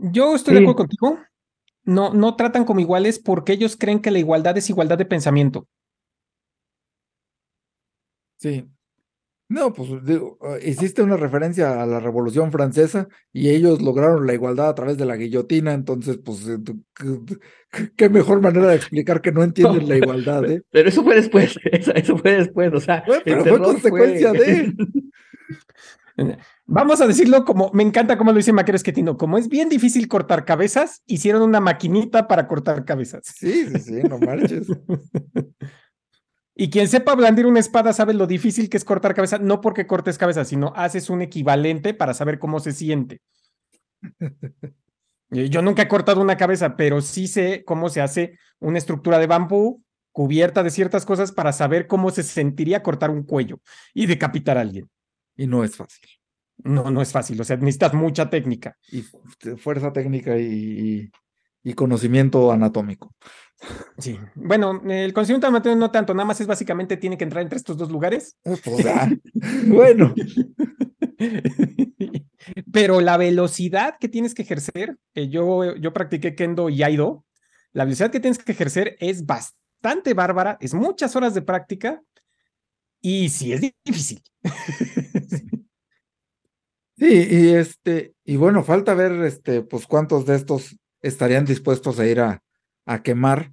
Yo estoy de acuerdo contigo. No, no tratan como iguales porque ellos creen que la igualdad es igualdad de pensamiento. Sí, no, pues ah, hiciste una referencia a la Revolución Francesa y ellos lograron la igualdad a través de la guillotina, entonces, pues, eh, qué mejor manera de explicar que no *laughs* entienden la igualdad, ¿eh? Pero eso fue después, *laughs* eso, fue después, o sea, pero fue consecuencia de. *laughs* Vamos a decirlo como, me encanta cómo lo dice Maquero Esquetino, como es bien difícil cortar cabezas, hicieron una maquinita para cortar cabezas. Sí, sí, sí, no marches. *laughs* Y quien sepa blandir una espada sabe lo difícil que es cortar cabeza, no porque cortes cabeza, sino haces un equivalente para saber cómo se siente. *laughs* Yo nunca he cortado una cabeza, pero sí sé cómo se hace una estructura de bambú cubierta de ciertas cosas para saber cómo se sentiría cortar un cuello y decapitar a alguien. Y no es fácil. No, no es fácil, o sea, necesitas mucha técnica. Y fuerza técnica y, y conocimiento anatómico. Sí, bueno, el conocimiento anatómico no tanto, nada más es básicamente tiene que entrar entre estos dos lugares. Pues, *laughs* bueno. *laughs* Pero la velocidad que tienes que ejercer, yo, yo practiqué kendo y aido, la velocidad que tienes que ejercer es bastante bárbara, es muchas horas de práctica y sí es difícil. Sí, y este, y bueno, falta ver este, pues cuántos de estos estarían dispuestos a ir a, a quemar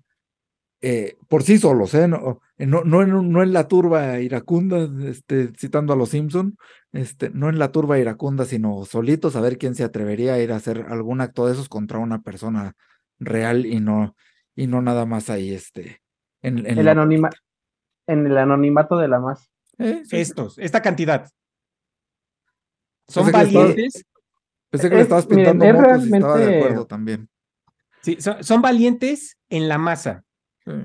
eh, por sí solos, ¿eh? no, no, no, en, no en la turba iracunda, este, citando a los Simpson, este, no en la turba iracunda, sino solitos a ver quién se atrevería a ir a hacer algún acto de esos contra una persona real y no, y no nada más ahí, este, en, el, anonima, en el anonimato de la más. Eh, Estos, esta cantidad. Son valientes. pensé que le estabas pintando mocos y estaba de acuerdo también. Sí, son, valientes en la masa.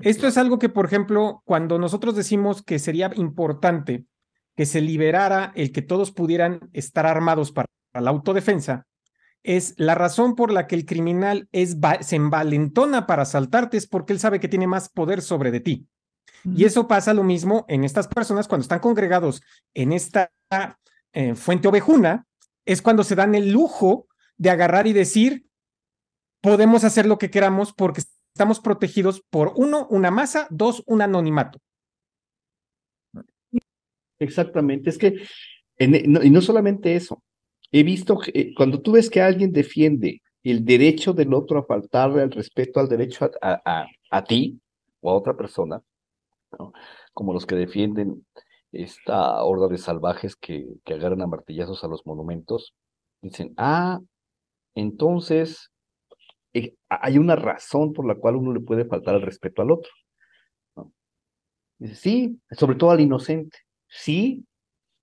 Esto es algo que, por ejemplo, cuando nosotros decimos que sería importante que se liberara el que todos pudieran estar armados para la autodefensa, es la razón por la que el criminal es, se envalentona para asaltarte es porque él sabe que tiene más poder sobre de ti. Y eso pasa lo mismo en estas personas cuando están congregados en esta eh, fuente ovejuna, es cuando se dan el lujo de agarrar y decir, podemos hacer lo que queramos porque estamos protegidos por uno, una masa, dos, un anonimato. Exactamente, es que, y no solamente eso, he visto que eh, cuando tú ves que alguien defiende el derecho del otro a faltarle al respeto al derecho a, a, ti o a otra persona, como los que defienden esta horda de salvajes que, que agarran a martillazos a los monumentos, dicen, ah, entonces eh, hay una razón por la cual uno le puede faltar el respeto al otro. Sí, sobre todo al inocente. Sí.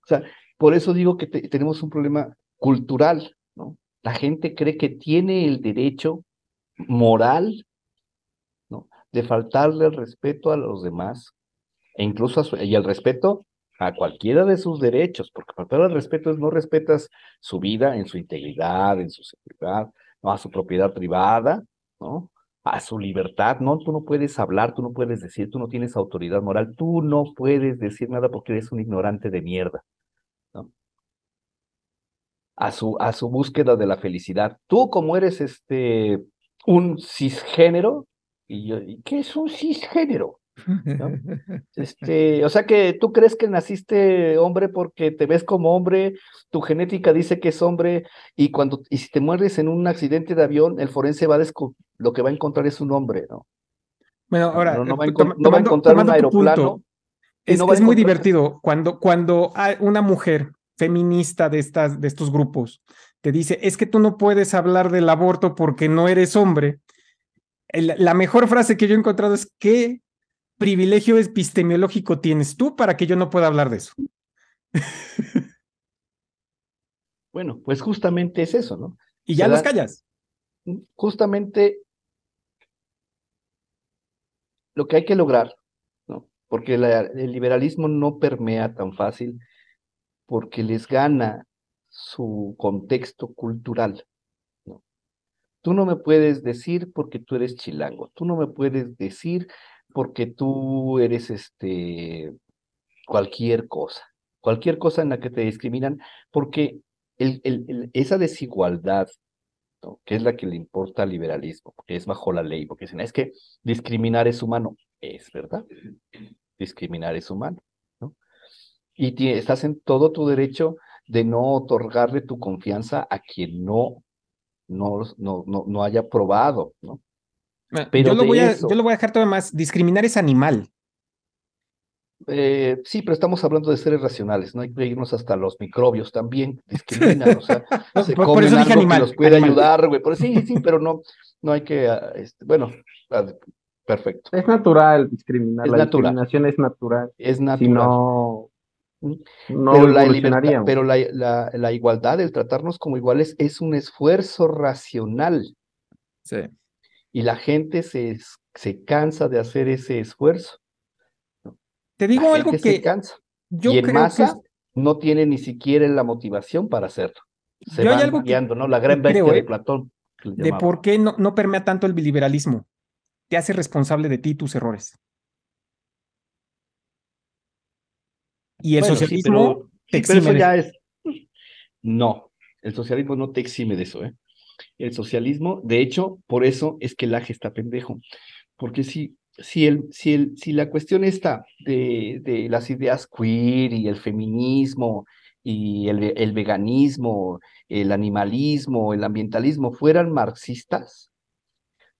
O sea, por eso digo que tenemos un problema cultural, ¿no? La gente cree que tiene el derecho moral, ¿no? De faltarle el respeto a los demás, e incluso y el respeto a cualquiera de sus derechos, porque faltar el respeto es no respetas su vida en su integridad, en su seguridad, ¿no? a su propiedad privada, ¿no? a su libertad, no, tú no puedes hablar, tú no puedes decir, tú no tienes autoridad moral, tú no puedes decir nada porque eres un ignorante de mierda, ¿no? A su, a su búsqueda de la felicidad. Tú como eres este, un cisgénero, y yo, ¿qué es un cisgénero? *laughs* Este, o sea que tú crees que naciste hombre porque te ves como hombre, tu genética dice que es hombre, y cuando, y si te mueres en un accidente de avión, el forense va a lo que va a encontrar es un hombre, ¿no? Bueno, ahora, no, va, a encontrar un aeroplano. es, muy divertido cuando, cuando hay una mujer feminista de, estas, de estos grupos te dice, es que tú no puedes hablar del aborto porque no eres hombre. la mejor frase que yo he encontrado es que privilegio epistemológico tienes tú para que yo no pueda hablar de eso? Bueno, pues justamente es eso, ¿no? Y ya los callas. Justamente lo que hay que lograr, ¿no? Porque el liberalismo no permea tan fácil porque les gana su contexto cultural. ¿no? Tú no me puedes decir porque tú eres chilango, tú no me puedes decir porque tú eres este cualquier cosa, cualquier cosa en la que te discriminan, porque el, el, esa desigualdad, que es la que le importa al liberalismo, porque es bajo la ley, porque dicen, es que discriminar es humano, es verdad, discriminar es humano, ¿no? Y estás en todo tu derecho de no otorgarle tu confianza a quien no, no, no, no, no haya probado, ¿no? Yo, lo voy a, yo lo voy a dejar todo más. Discriminar es animal. Eh, sí, pero estamos hablando de seres racionales, no hay que irnos hasta los microbios también, discriminan, o sea, *laughs* se por, comen algo animal, que los puede ayudar, güey, por, sí, sí, pero no, no hay que, ah, este, bueno, ah, perfecto. Es natural discriminar, la discriminación es natural. Es natural. Si no, no pero, la, pero la, la, la igualdad, el tratarnos como iguales, es un esfuerzo racional. Sí y la gente se, se cansa de hacer ese esfuerzo. Te digo algo que se cansa. Yo y en masa no tiene ni siquiera la motivación para hacerlo. Se van guiando, ¿no? La gran bestia de ¿eh? Platón. De por qué no, no permea tanto el liberalismo. Te hace responsable de ti y tus errores. Y el socialismo te exime. ya es. No, el socialismo no te exime de eso, ¿eh? El socialismo. De hecho, por eso es que el AGE está pendejo. Porque si, si, el, si, el, si la cuestión está de, de las ideas queer y el feminismo y el, el veganismo, el animalismo, el ambientalismo fueran marxistas,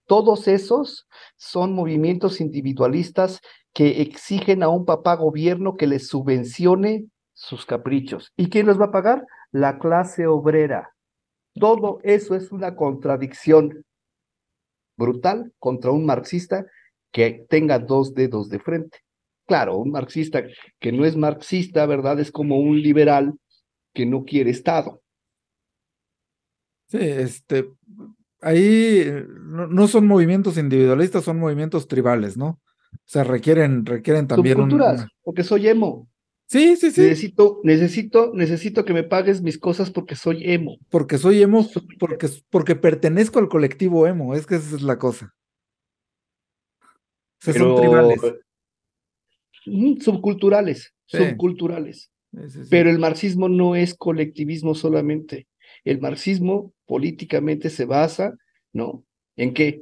todos esos son movimientos individualistas que exigen a un papá gobierno que les subvencione sus caprichos. ¿Y quién los va a pagar? La clase obrera. Todo eso es una contradicción brutal contra un marxista que tenga dos dedos de frente. Claro, un marxista que no es marxista, ¿verdad? Es como un liberal que no quiere Estado. Sí, este, ahí no, son movimientos individualistas, son movimientos tribales, ¿no? O sea, requieren, requieren también Subculturas, porque soy emo. Sí, sí, sí. Necesito, necesito, necesito que me pagues mis cosas porque soy emo. Porque soy emo, porque, porque pertenezco al colectivo emo, es que esa es la cosa. son tribales. Subculturales, subculturales. Pero el marxismo no es colectivismo solamente. El marxismo políticamente se basa, ¿no? ¿En qué?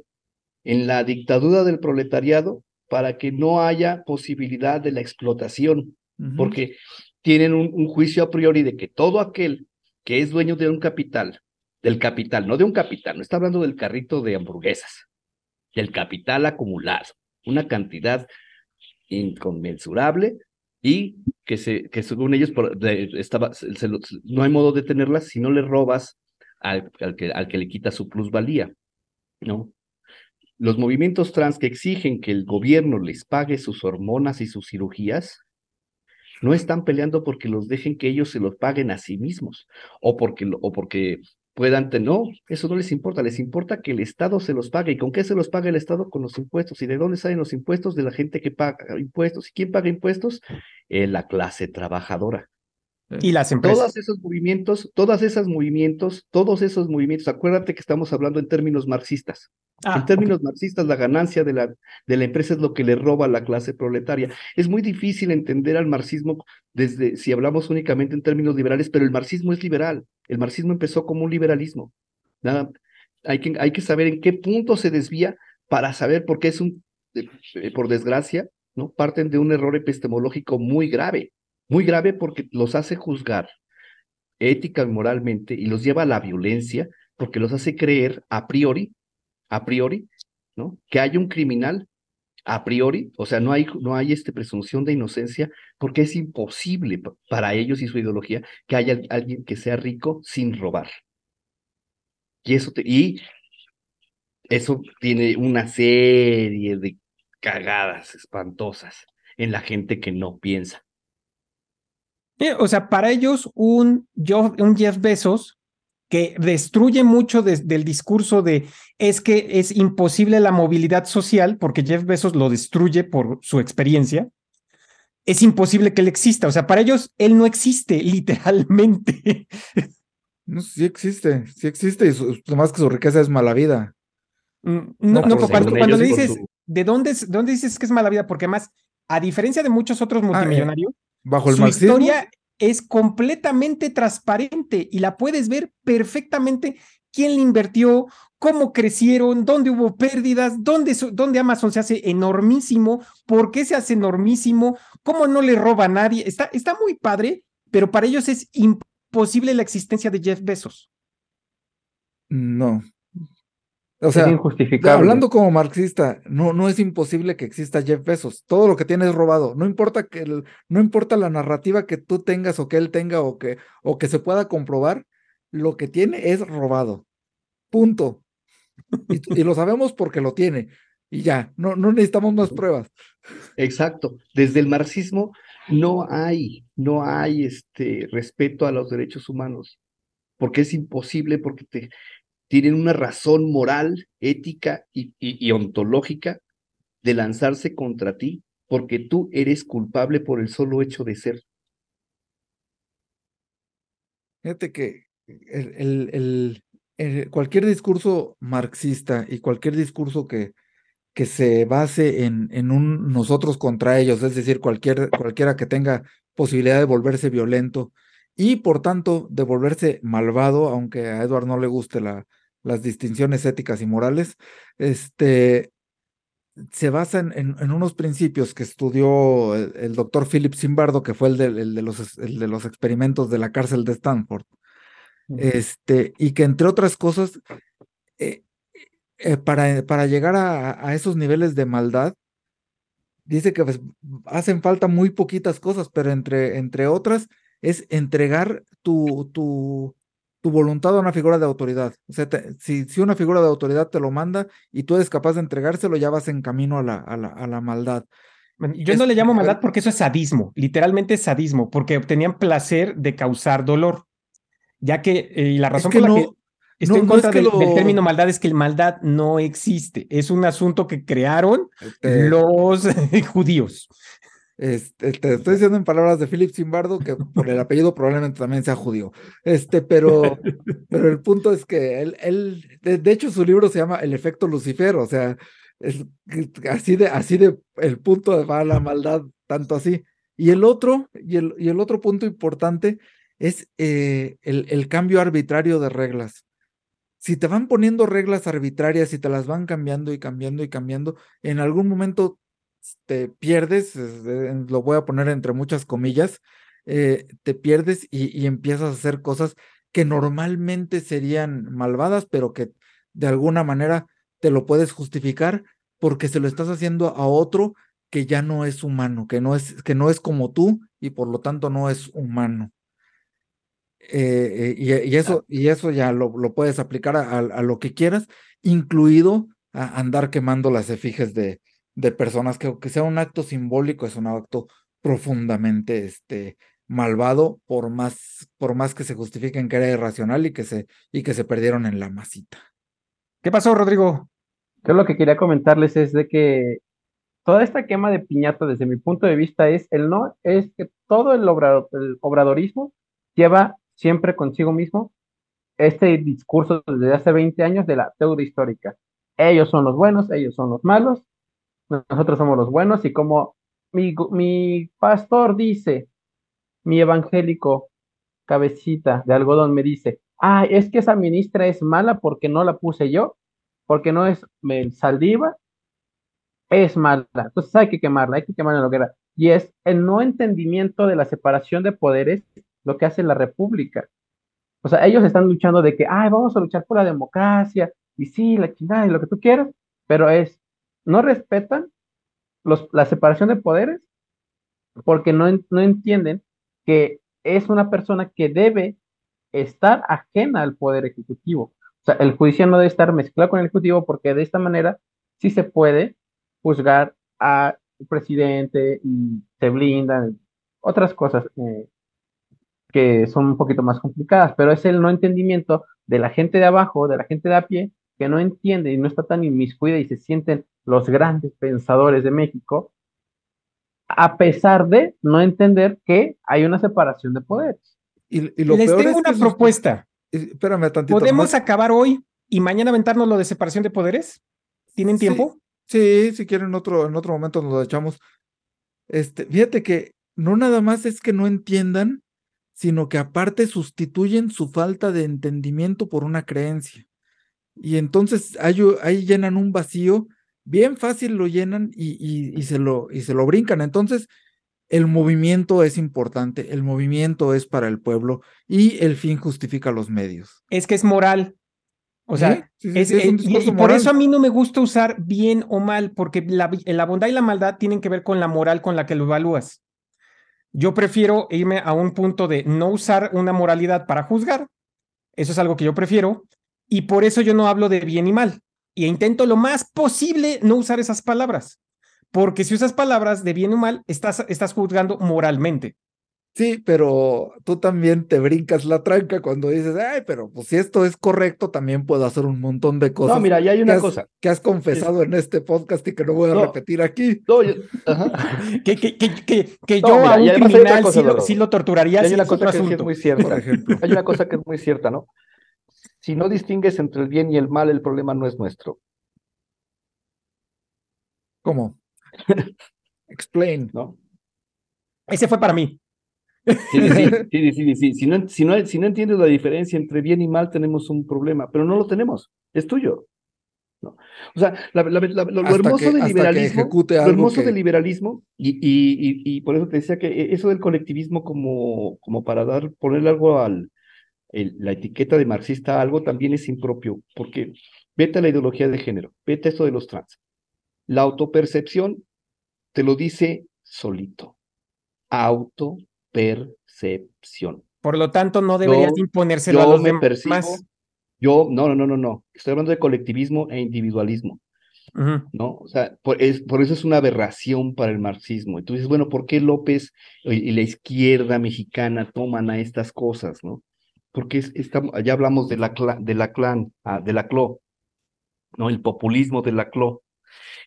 En la dictadura del proletariado para que no haya posibilidad de la explotación porque tienen un, juicio a priori de que todo aquel que es dueño de un capital, del capital, no de un capital, no está hablando del carrito de hamburguesas, del capital acumulado, una cantidad inconmensurable y que, se, que según ellos estaba, no hay modo de tenerla si no le robas al, que, al que le quita su plusvalía, ¿no? Los movimientos trans que exigen que el gobierno les pague sus hormonas y sus cirugías no están peleando porque los dejen que ellos se los paguen a sí mismos o porque, o porque puedan tener, no, eso no les importa, les importa que el Estado se los pague. ¿Y con qué se los paga el Estado? Con los impuestos. ¿Y de dónde salen los impuestos? De la gente que paga impuestos. ¿Y quién paga impuestos? Eh, la clase trabajadora. Y las empresas. Todos esos movimientos, todas esas movimientos, todos esos movimientos, acuérdate que estamos hablando en términos marxistas. Ah, en términos marxistas, la ganancia de la, de la empresa es lo que le roba a la clase proletaria. Es muy difícil entender al marxismo desde, si hablamos únicamente en términos liberales, pero el marxismo es liberal. El marxismo empezó como un liberalismo. Nada, hay que, hay que saber en qué punto se desvía para saber por qué es un, eh, por desgracia, ¿no? Parten de un error epistemológico muy grave. Muy grave porque los hace juzgar ética y moralmente y los lleva a la violencia porque los hace creer a priori, a priori, ¿no? Que hay un criminal a priori, o sea, no hay, no hay este presunción de inocencia porque es imposible para ellos y su ideología que haya alguien que sea rico sin robar. Y eso, y eso tiene una serie de cagadas espantosas en la gente que no piensa. O sea, para ellos un, un Jeff Bezos que destruye mucho del discurso de es que es imposible la movilidad social, porque Jeff Bezos lo destruye por su experiencia, es imposible que él exista. O sea, para ellos él no existe, *laughs* literalmente. No, sí existe, sí existe, y más que su riqueza es mala vida. Mm, no, no, cuando, le dices, ¿de dónde, dónde dices que es mala vida? Porque además, a diferencia de muchos otros ah, eh, multimillonarios, Bajo el Su historia es completamente transparente y la puedes ver perfectamente quién le invirtió, cómo crecieron, dónde hubo pérdidas, dónde, dónde Amazon se hace enormísimo, por qué se hace enormísimo, cómo no le roba a nadie. Está, está muy padre, pero para ellos es imposible la existencia de Jeff Bezos. No, o sea, hablando como marxista, no, no es imposible que exista Jeff Bezos. Todo lo que tiene es robado. No importa que no importa la narrativa que tú tengas o que él tenga o que, o que se pueda comprobar, lo que tiene es robado. Punto. Y, lo sabemos porque lo tiene. Y ya, no, no necesitamos más pruebas. Exacto. Desde el marxismo no hay, no hay este respeto a los derechos humanos. Porque es imposible, porque te, tienen una razón moral, ética y, ontológica de lanzarse contra ti porque tú eres culpable por el solo hecho de ser. Fíjate que el, cualquier discurso marxista y cualquier discurso que, que se base en, en, un nosotros contra ellos, es decir, cualquier, cualquiera que tenga posibilidad de volverse violento y por tanto de volverse malvado, aunque a Edward no le guste la, las distinciones éticas y morales, este, se basan en, unos principios que estudió el, doctor Philip Zimbardo, que fue el de, de, los, de los experimentos de la cárcel de Stanford, este, y que entre otras cosas, eh, eh, para, para, llegar a, esos niveles de maldad, dice que pues, hacen falta muy poquitas cosas, pero entre, entre otras es entregar tu, tu, tu voluntad a una figura de autoridad. O sea, si, si, una figura de autoridad te lo manda y tú eres capaz de entregárselo, ya vas en camino a la, a la, a la maldad. Yo no le llamo maldad porque eso es sadismo, literalmente es sadismo, porque obtenían placer de causar dolor. Ya que, eh, y la razón por la que estoy en contra del, término maldad es que el maldad no existe. Es un asunto que crearon los *laughs* judíos. Este, te estoy diciendo en palabras de Philip Zimbardo, que *laughs* por el apellido probablemente también sea judío. Este, pero, *laughs* pero el punto es que él, él de, hecho, su libro se llama El efecto Lucifer, o sea, es, así de, así de, el punto va la maldad, tanto así. Y el otro, y el, y el otro punto importante es eh, el, el cambio arbitrario de reglas si te van poniendo reglas arbitrarias y te las van cambiando y cambiando y cambiando, en algún momento te pierdes, lo voy a poner entre muchas comillas, eh, te pierdes y, empiezas a hacer cosas que normalmente serían malvadas, pero que de alguna manera te lo puedes justificar porque se lo estás haciendo a otro que ya no es humano, que no es, que no es como tú y por lo tanto no es humano. Eh, eh, y, eso, y eso ya lo, lo puedes aplicar a, a, lo que quieras, incluido a andar quemando las efigies de, de personas que aunque sea un acto simbólico, es un acto profundamente este, malvado, por más, por más que se justifiquen que era irracional y que se, y que se perdieron en la masita. ¿Qué pasó, Rodrigo? Yo lo que quería comentarles es de que toda esta quema de piñata, desde mi punto de vista, es el no, es que todo el, el obradorismo lleva siempre consigo mismo este discurso desde hace 20 años de la deuda histórica. Ellos son los buenos, ellos son los malos, nosotros somos los buenos y como mi, mi pastor dice, mi evangélico cabecita de algodón me dice, ah, es que esa ministra es mala porque no la puse yo, porque no es Saldiva, es mala. Entonces hay que quemarla, hay que quemarla lo que era. Y es el no entendimiento de la separación de poderes lo que hace la república. O sea, ellos están luchando de que, ay, vamos a luchar por la democracia, y sí, la chingada y lo que tú quieras, pero es, no respetan los, la separación de poderes porque no, no entienden que es una persona que debe estar ajena al poder ejecutivo. O sea, el judicial no debe estar mezclado con el ejecutivo porque de esta manera sí se puede juzgar al presidente y se blindan otras cosas que son un poquito más complicadas, pero es el no entendimiento de la gente de abajo, de la gente de a pie, que no entiende y no está tan inmiscuida y se sienten los grandes pensadores de México, a pesar de no entender que hay una separación de poderes. Y, Les tengo una propuesta. espérame tantito. ¿Podemos acabar hoy y mañana aventarnos lo de separación de poderes? ¿Tienen tiempo? Sí, si quieren otro, en otro momento nos lo echamos. Este, fíjate que no nada más es que no entiendan, sino que aparte sustituyen su falta de entendimiento por una creencia. Y entonces ahí, llenan un vacío, bien fácil lo llenan y, y, se lo, y se lo brincan. Entonces, el movimiento es importante, el movimiento es para el pueblo y el fin justifica los medios. Es que es moral. O sea, es, eh, y, por eso a mí no me gusta usar bien o mal, porque la, la, bondad y la maldad tienen que ver con la moral con la que lo evalúas. Yo prefiero irme a un punto de no usar una moralidad para juzgar. Eso es algo que yo prefiero. Y por eso yo no hablo de bien y mal. Y intento lo más posible no usar esas palabras. Porque si usas palabras de bien o mal, estás, estás juzgando moralmente. Sí, pero tú también te brincas la tranca cuando dices, ay, pero pues si esto es correcto, también puedo hacer un montón de cosas. No, mira, ya hay una cosa. Que has confesado en este podcast y que no voy a repetir aquí. No, yo, *laughs* que, que, que, que, yo a un criminal sí lo, torturaría. Hay una cosa que es muy cierta. Por ejemplo. Hay una cosa que es muy cierta, ¿no? Si no distingues entre el bien y el mal, el problema no es nuestro. ¿Cómo? *laughs* Explain. ¿No? Ese fue para mí. *laughs* Sí, sí, sí, sí, Si, no, si, no, si no entiendes la diferencia entre bien y mal, tenemos un problema, pero no lo tenemos, es tuyo. ¿no? O sea, lo, hermoso del liberalismo, lo hermoso del liberalismo, y, y, y, por eso te decía que eso del colectivismo como, como para dar, ponerle algo al, la etiqueta de marxista a algo también es impropio, porque vete a la ideología de género, vete a esto de los trans. La autopercepción te lo dice solito. Auto percepción. Por lo tanto, no deberías imponérselo a los demás. yo, no, no, no, no, no. Estoy hablando de colectivismo e individualismo. ¿No? O sea, por, eso es una aberración para el marxismo. Entonces, bueno, ¿por qué López y, la izquierda mexicana toman a estas cosas, no? Porque ya hablamos de la, de la clan, ah, de la CLO, ¿no? El populismo de la CLO.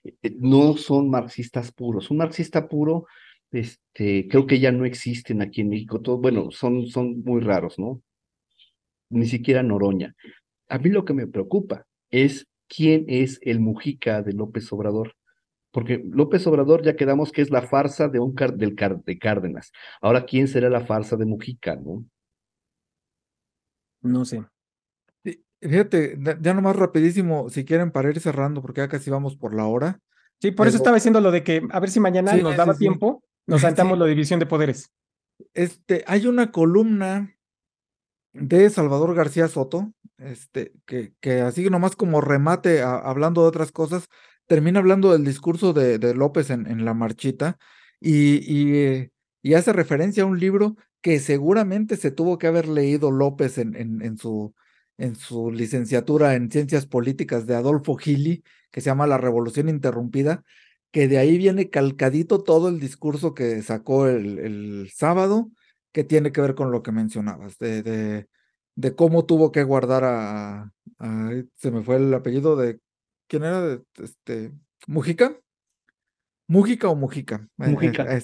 Eh, no son marxistas puros. Un marxista puro este, creo que ya no existen aquí en México. Todo, bueno, son, son muy raros, ¿no? Ni siquiera Noroña. A mí lo que me preocupa es quién es el Mujica de López Obrador. Porque López Obrador ya quedamos que es la farsa de un de Cárdenas. Ahora, ¿quién será la farsa de Mujica, no? No sé. Fíjate, ya nomás rapidísimo, si quieren para ir cerrando, porque ya casi vamos por la hora. Sí, por eso estaba diciendo lo de que a ver si mañana nos daba tiempo, nos *laughs* saltamos la división de poderes. Este, hay una columna de Salvador García Soto, este, que, que así nomás como remate hablando de otras cosas, termina hablando del discurso de, de López en, en, la marchita y, y, y, hace referencia a un libro que seguramente se tuvo que haber leído López en, en, en su, en su licenciatura en Ciencias Políticas de Adolfo Gili, que se llama La Revolución Interrumpida, que de ahí viene calcadito todo el discurso que sacó el, el sábado, que tiene que ver con lo que mencionabas, de, de, de cómo tuvo que guardar a, se me fue el apellido de, ¿quién era? este, Mujica. Mujica o Mujica. Eh, Mujica.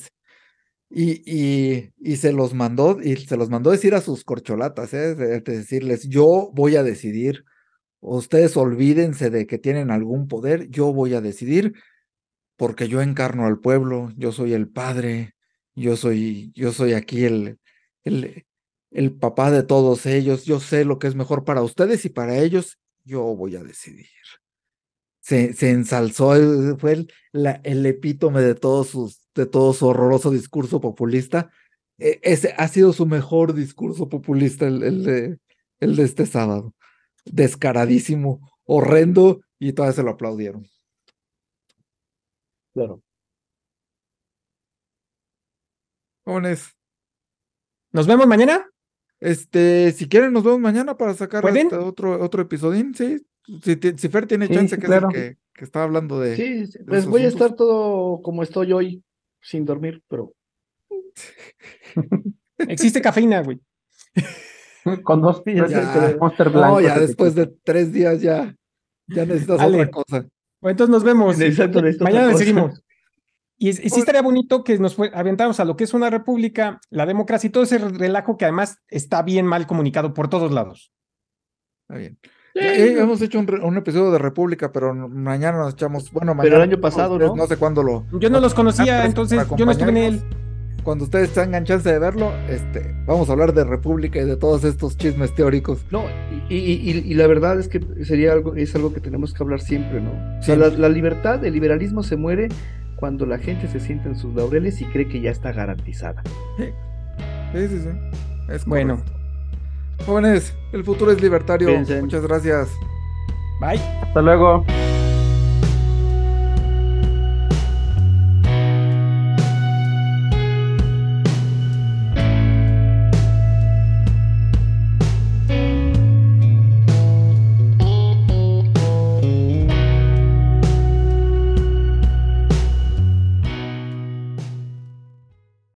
Y, y, y, se los mandó, y se los mandó decir a sus corcholatas, ¿eh? de, decirles, yo voy a decidir, ustedes olvídense de que tienen algún poder, yo voy a decidir, porque yo encarno al pueblo, yo soy el padre, yo soy, yo soy aquí el, el, el papá de todos ellos, yo sé lo que es mejor para ustedes y para ellos, yo voy a decidir. Se, se ensalzó, fue el, el epítome de todos sus de todo su horroroso discurso populista. E, ese ha sido su mejor discurso populista, el, el, de, el de este sábado. Descaradísimo, horrendo, y todavía se lo aplaudieron. Claro. Jóvenes. ¿Nos vemos mañana? Este, si quieren, nos vemos mañana para sacar este otro, otro episodín, sí. Si, si Fer tiene chance, que es el que, que está hablando de. Sí, pues voy a estar todo como estoy hoy sin dormir, pero. Existe cafeína, güey. Con dos días de Monster Blanco. No, ya después de tres días ya, ya necesitas otra cosa. Bueno, entonces nos vemos. Mañana seguimos. Y, sí estaría bonito que nos aventáramos a lo que es una república, la democracia y todo ese relajo que además está bien mal comunicado por todos lados. Está bien. Eh, hemos hecho un, episodio de República, pero mañana nos echamos. Bueno, mañana. Pero el año pasado, ¿no? No sé cuándo lo. Yo no los conocía, entonces yo no estuve en él. Cuando ustedes tengan chance de verlo, este, vamos a hablar de República y de todos estos chismes teóricos. No, y, y, la verdad es que sería algo, es algo que tenemos que hablar siempre, ¿no? O sea, la, libertad, el liberalismo se muere cuando la gente se siente en sus laureles y cree que ya está garantizada. Sí, sí, sí. Es bueno. Jóvenes, el futuro es libertario. Muchas gracias. Bye. Hasta luego.